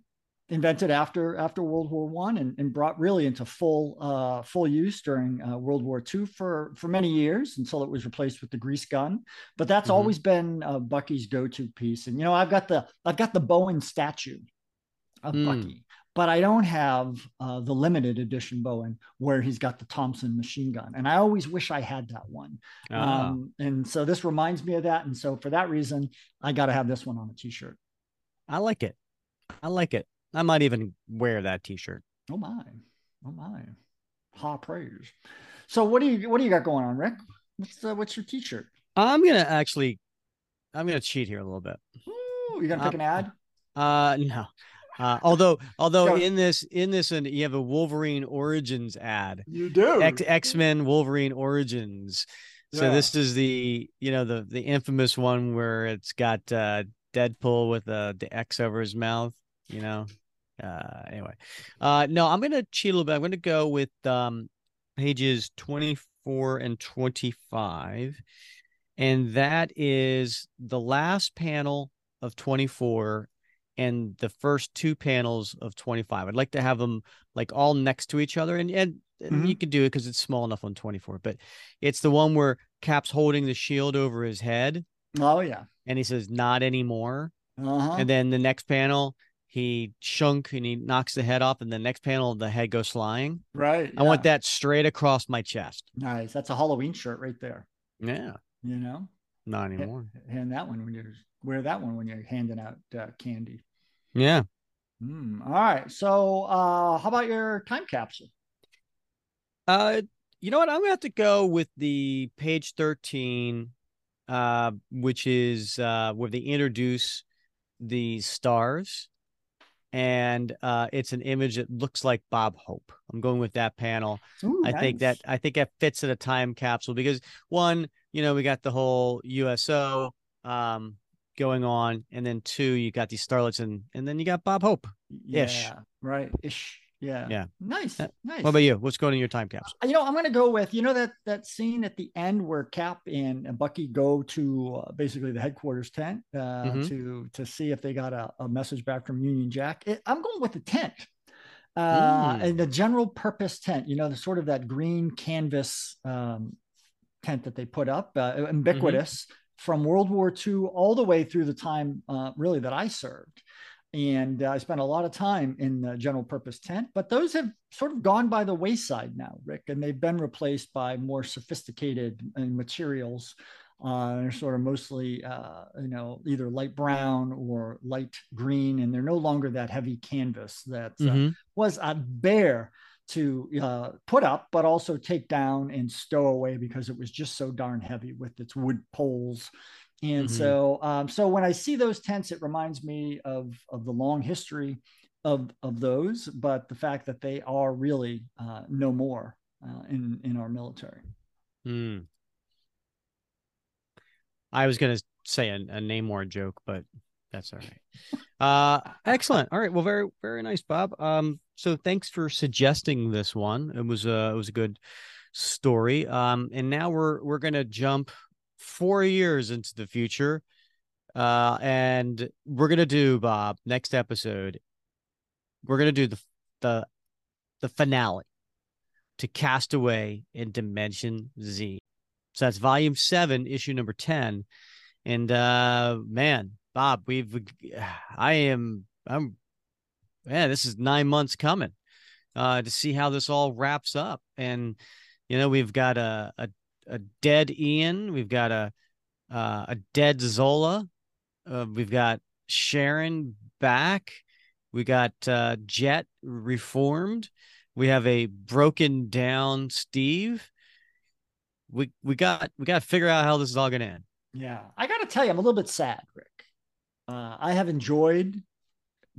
invented after after World War One and, and brought really into full uh, full use during uh, World War Two for for many years until it was replaced with the grease gun. But that's mm-hmm. always been uh, Bucky's go-to piece. And you know, I've got the I've got the Bowen statue of mm. Bucky but I don't have uh, the limited edition Bowen where he's got the Thompson machine gun. And I always wish I had that one. Uh-huh. Um, and so this reminds me of that. And so for that reason, I got to have this one on a t-shirt. I like it. I like it. I might even wear that t-shirt. Oh my, oh my, ha praise. So what do you, what do you got going on, Rick? What's, uh, what's your t-shirt? I'm going to actually, I'm to cheat here a little bit. Ooh, you to pick um, an ad? Uh, no. Uh, although, although in this, in this, and you have a Wolverine Origins ad. You do X Men Wolverine Origins. So yeah. this is the, you know, the the infamous one where it's got uh, Deadpool with uh, the X over his mouth. You know. Uh, anyway, uh, no, I'm gonna cheat a little bit. I'm gonna go with um, pages 24 and 25, and that is the last panel of 24 and the first two panels of 25. I'd like to have them like all next to each other and and, mm-hmm. you can do it because it's small enough on 24, but it's the one where Cap's holding the shield over his head. Oh yeah. And he says, not anymore. Uh-huh. And then the next panel, he shunk and he knocks the head off, and the next panel the head goes flying. Right. I want that straight across my chest. Nice. That's a Halloween shirt right there. Yeah. You know, not anymore. Hand that one when you're wear that one when you're handing out uh, candy. Yeah. Mm, all right. So, uh, how about your time capsule? Uh, you know what? I'm gonna have to go with the page 13, uh, which is uh where they introduce the stars and uh, it's an image that looks like Bob Hope. I'm going with that panel. Ooh, I nice. think that I think that fits in a time capsule because one, you know, we got the whole USO um, going on, and then two, you got these starlets, and and then you got Bob Hope. Ish. Yeah, right. Ish. Yeah. Yeah. Nice. Uh, nice. What about you? What's going in your time capsule? You know, I'm going to go with, you know, that that scene at the end where Cap and, and Bucky go to uh, basically the headquarters tent uh, mm-hmm. to to see if they got a, a message back from Union Jack. It, I'm going with the tent. Uh, mm. and the general purpose tent, you know, the sort of that green canvas um, tent that they put up, uh, ubiquitous mm-hmm. from World War II all the way through the time, uh, really, that I served and uh, I spent a lot of time in the general purpose tent, but those have sort of gone by the wayside now, Rick, and they've been replaced by more sophisticated uh, materials. Uh, they're sort of mostly, uh, you know, either light brown or light green, and they're no longer that heavy canvas that uh, mm-hmm. was a bear to uh, put up, but also take down and stow away because it was just so darn heavy with its wood poles and mm-hmm. so, um, so when I see those tents, it reminds me of of the long history of of those, but the fact that they are really uh, no more uh, in in our military. Mm. I was going to say a, a Namor joke, but that's all right. <laughs> Uh, excellent. All right. Well, very very nice, Bob. Um, so thanks for suggesting this one. It was a it was a good story. Um, and now we're we're gonna jump four years into the future. Uh, and we're gonna do Bob next episode. We're gonna do the the the finale to Castaway in Dimension Z. So that's volume seven, issue number 10. And uh man, Bob, we've I am I'm man, this is nine months coming uh to see how this all wraps up. And you know, we've got a a a dead Ian. We've got a uh, a dead Zola. Uh, we've got Sharon back. We got uh, Jet reformed. We have a broken down Steve. We we got we got to figure out how this is all going to end. Yeah, I got to tell you, I'm a little bit sad, Rick. Uh, I have enjoyed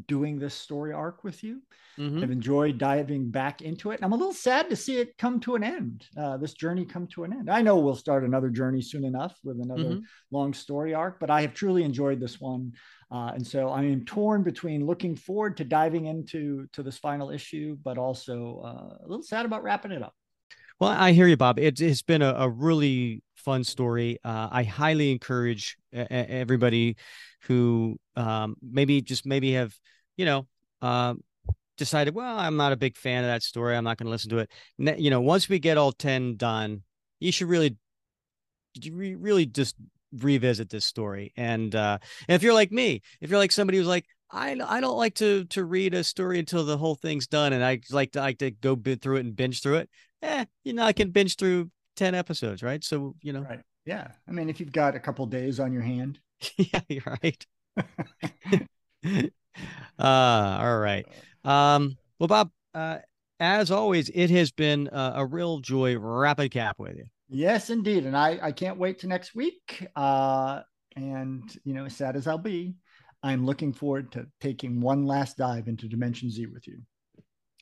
doing this story arc with you. Mm-hmm. I've enjoyed diving back into it. I'm a little sad to see it come to an end, uh, this journey come to an end. I know we'll start another journey soon enough with another mm-hmm. long story arc, but I have truly enjoyed this one. Uh, and so I am torn between looking forward to diving into to this final issue, but also uh, a little sad about wrapping it up. Well, I hear you, Bob. It, has been a, a, really fun story. Uh, I highly encourage everybody who um, maybe just maybe have, you know, uh, decided, well, I'm not a big fan of that story. I'm not going to listen to it. You know, once we get all 10 done, you should really, really just revisit this story. And, uh, and if you're like me, if you're like somebody who's like, I, I don't like to to read a story until the whole thing's done, and I like to like to go through it and binge through it. Eh, you know, I can binge through ten episodes, right? So you know, right? Yeah, I mean, if you've got a couple days on your hand, <laughs> yeah, you're right. uh, <laughs> all right. Um, well, Bob, uh, as always, it has been uh, a real joy rapid cap with you. Yes, indeed. And I, I can't wait to next week. Uh, and, you know, as sad as I'll be, I'm looking forward to taking one last dive into Dimension Z with you.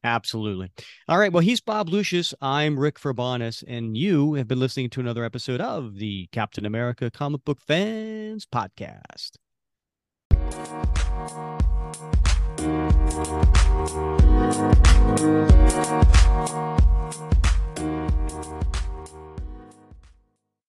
Absolutely. All right. Well, he's Bob Lucius. I'm Rick Verbanis, and you have been listening to another episode of the Captain America Comic Book Fans Podcast.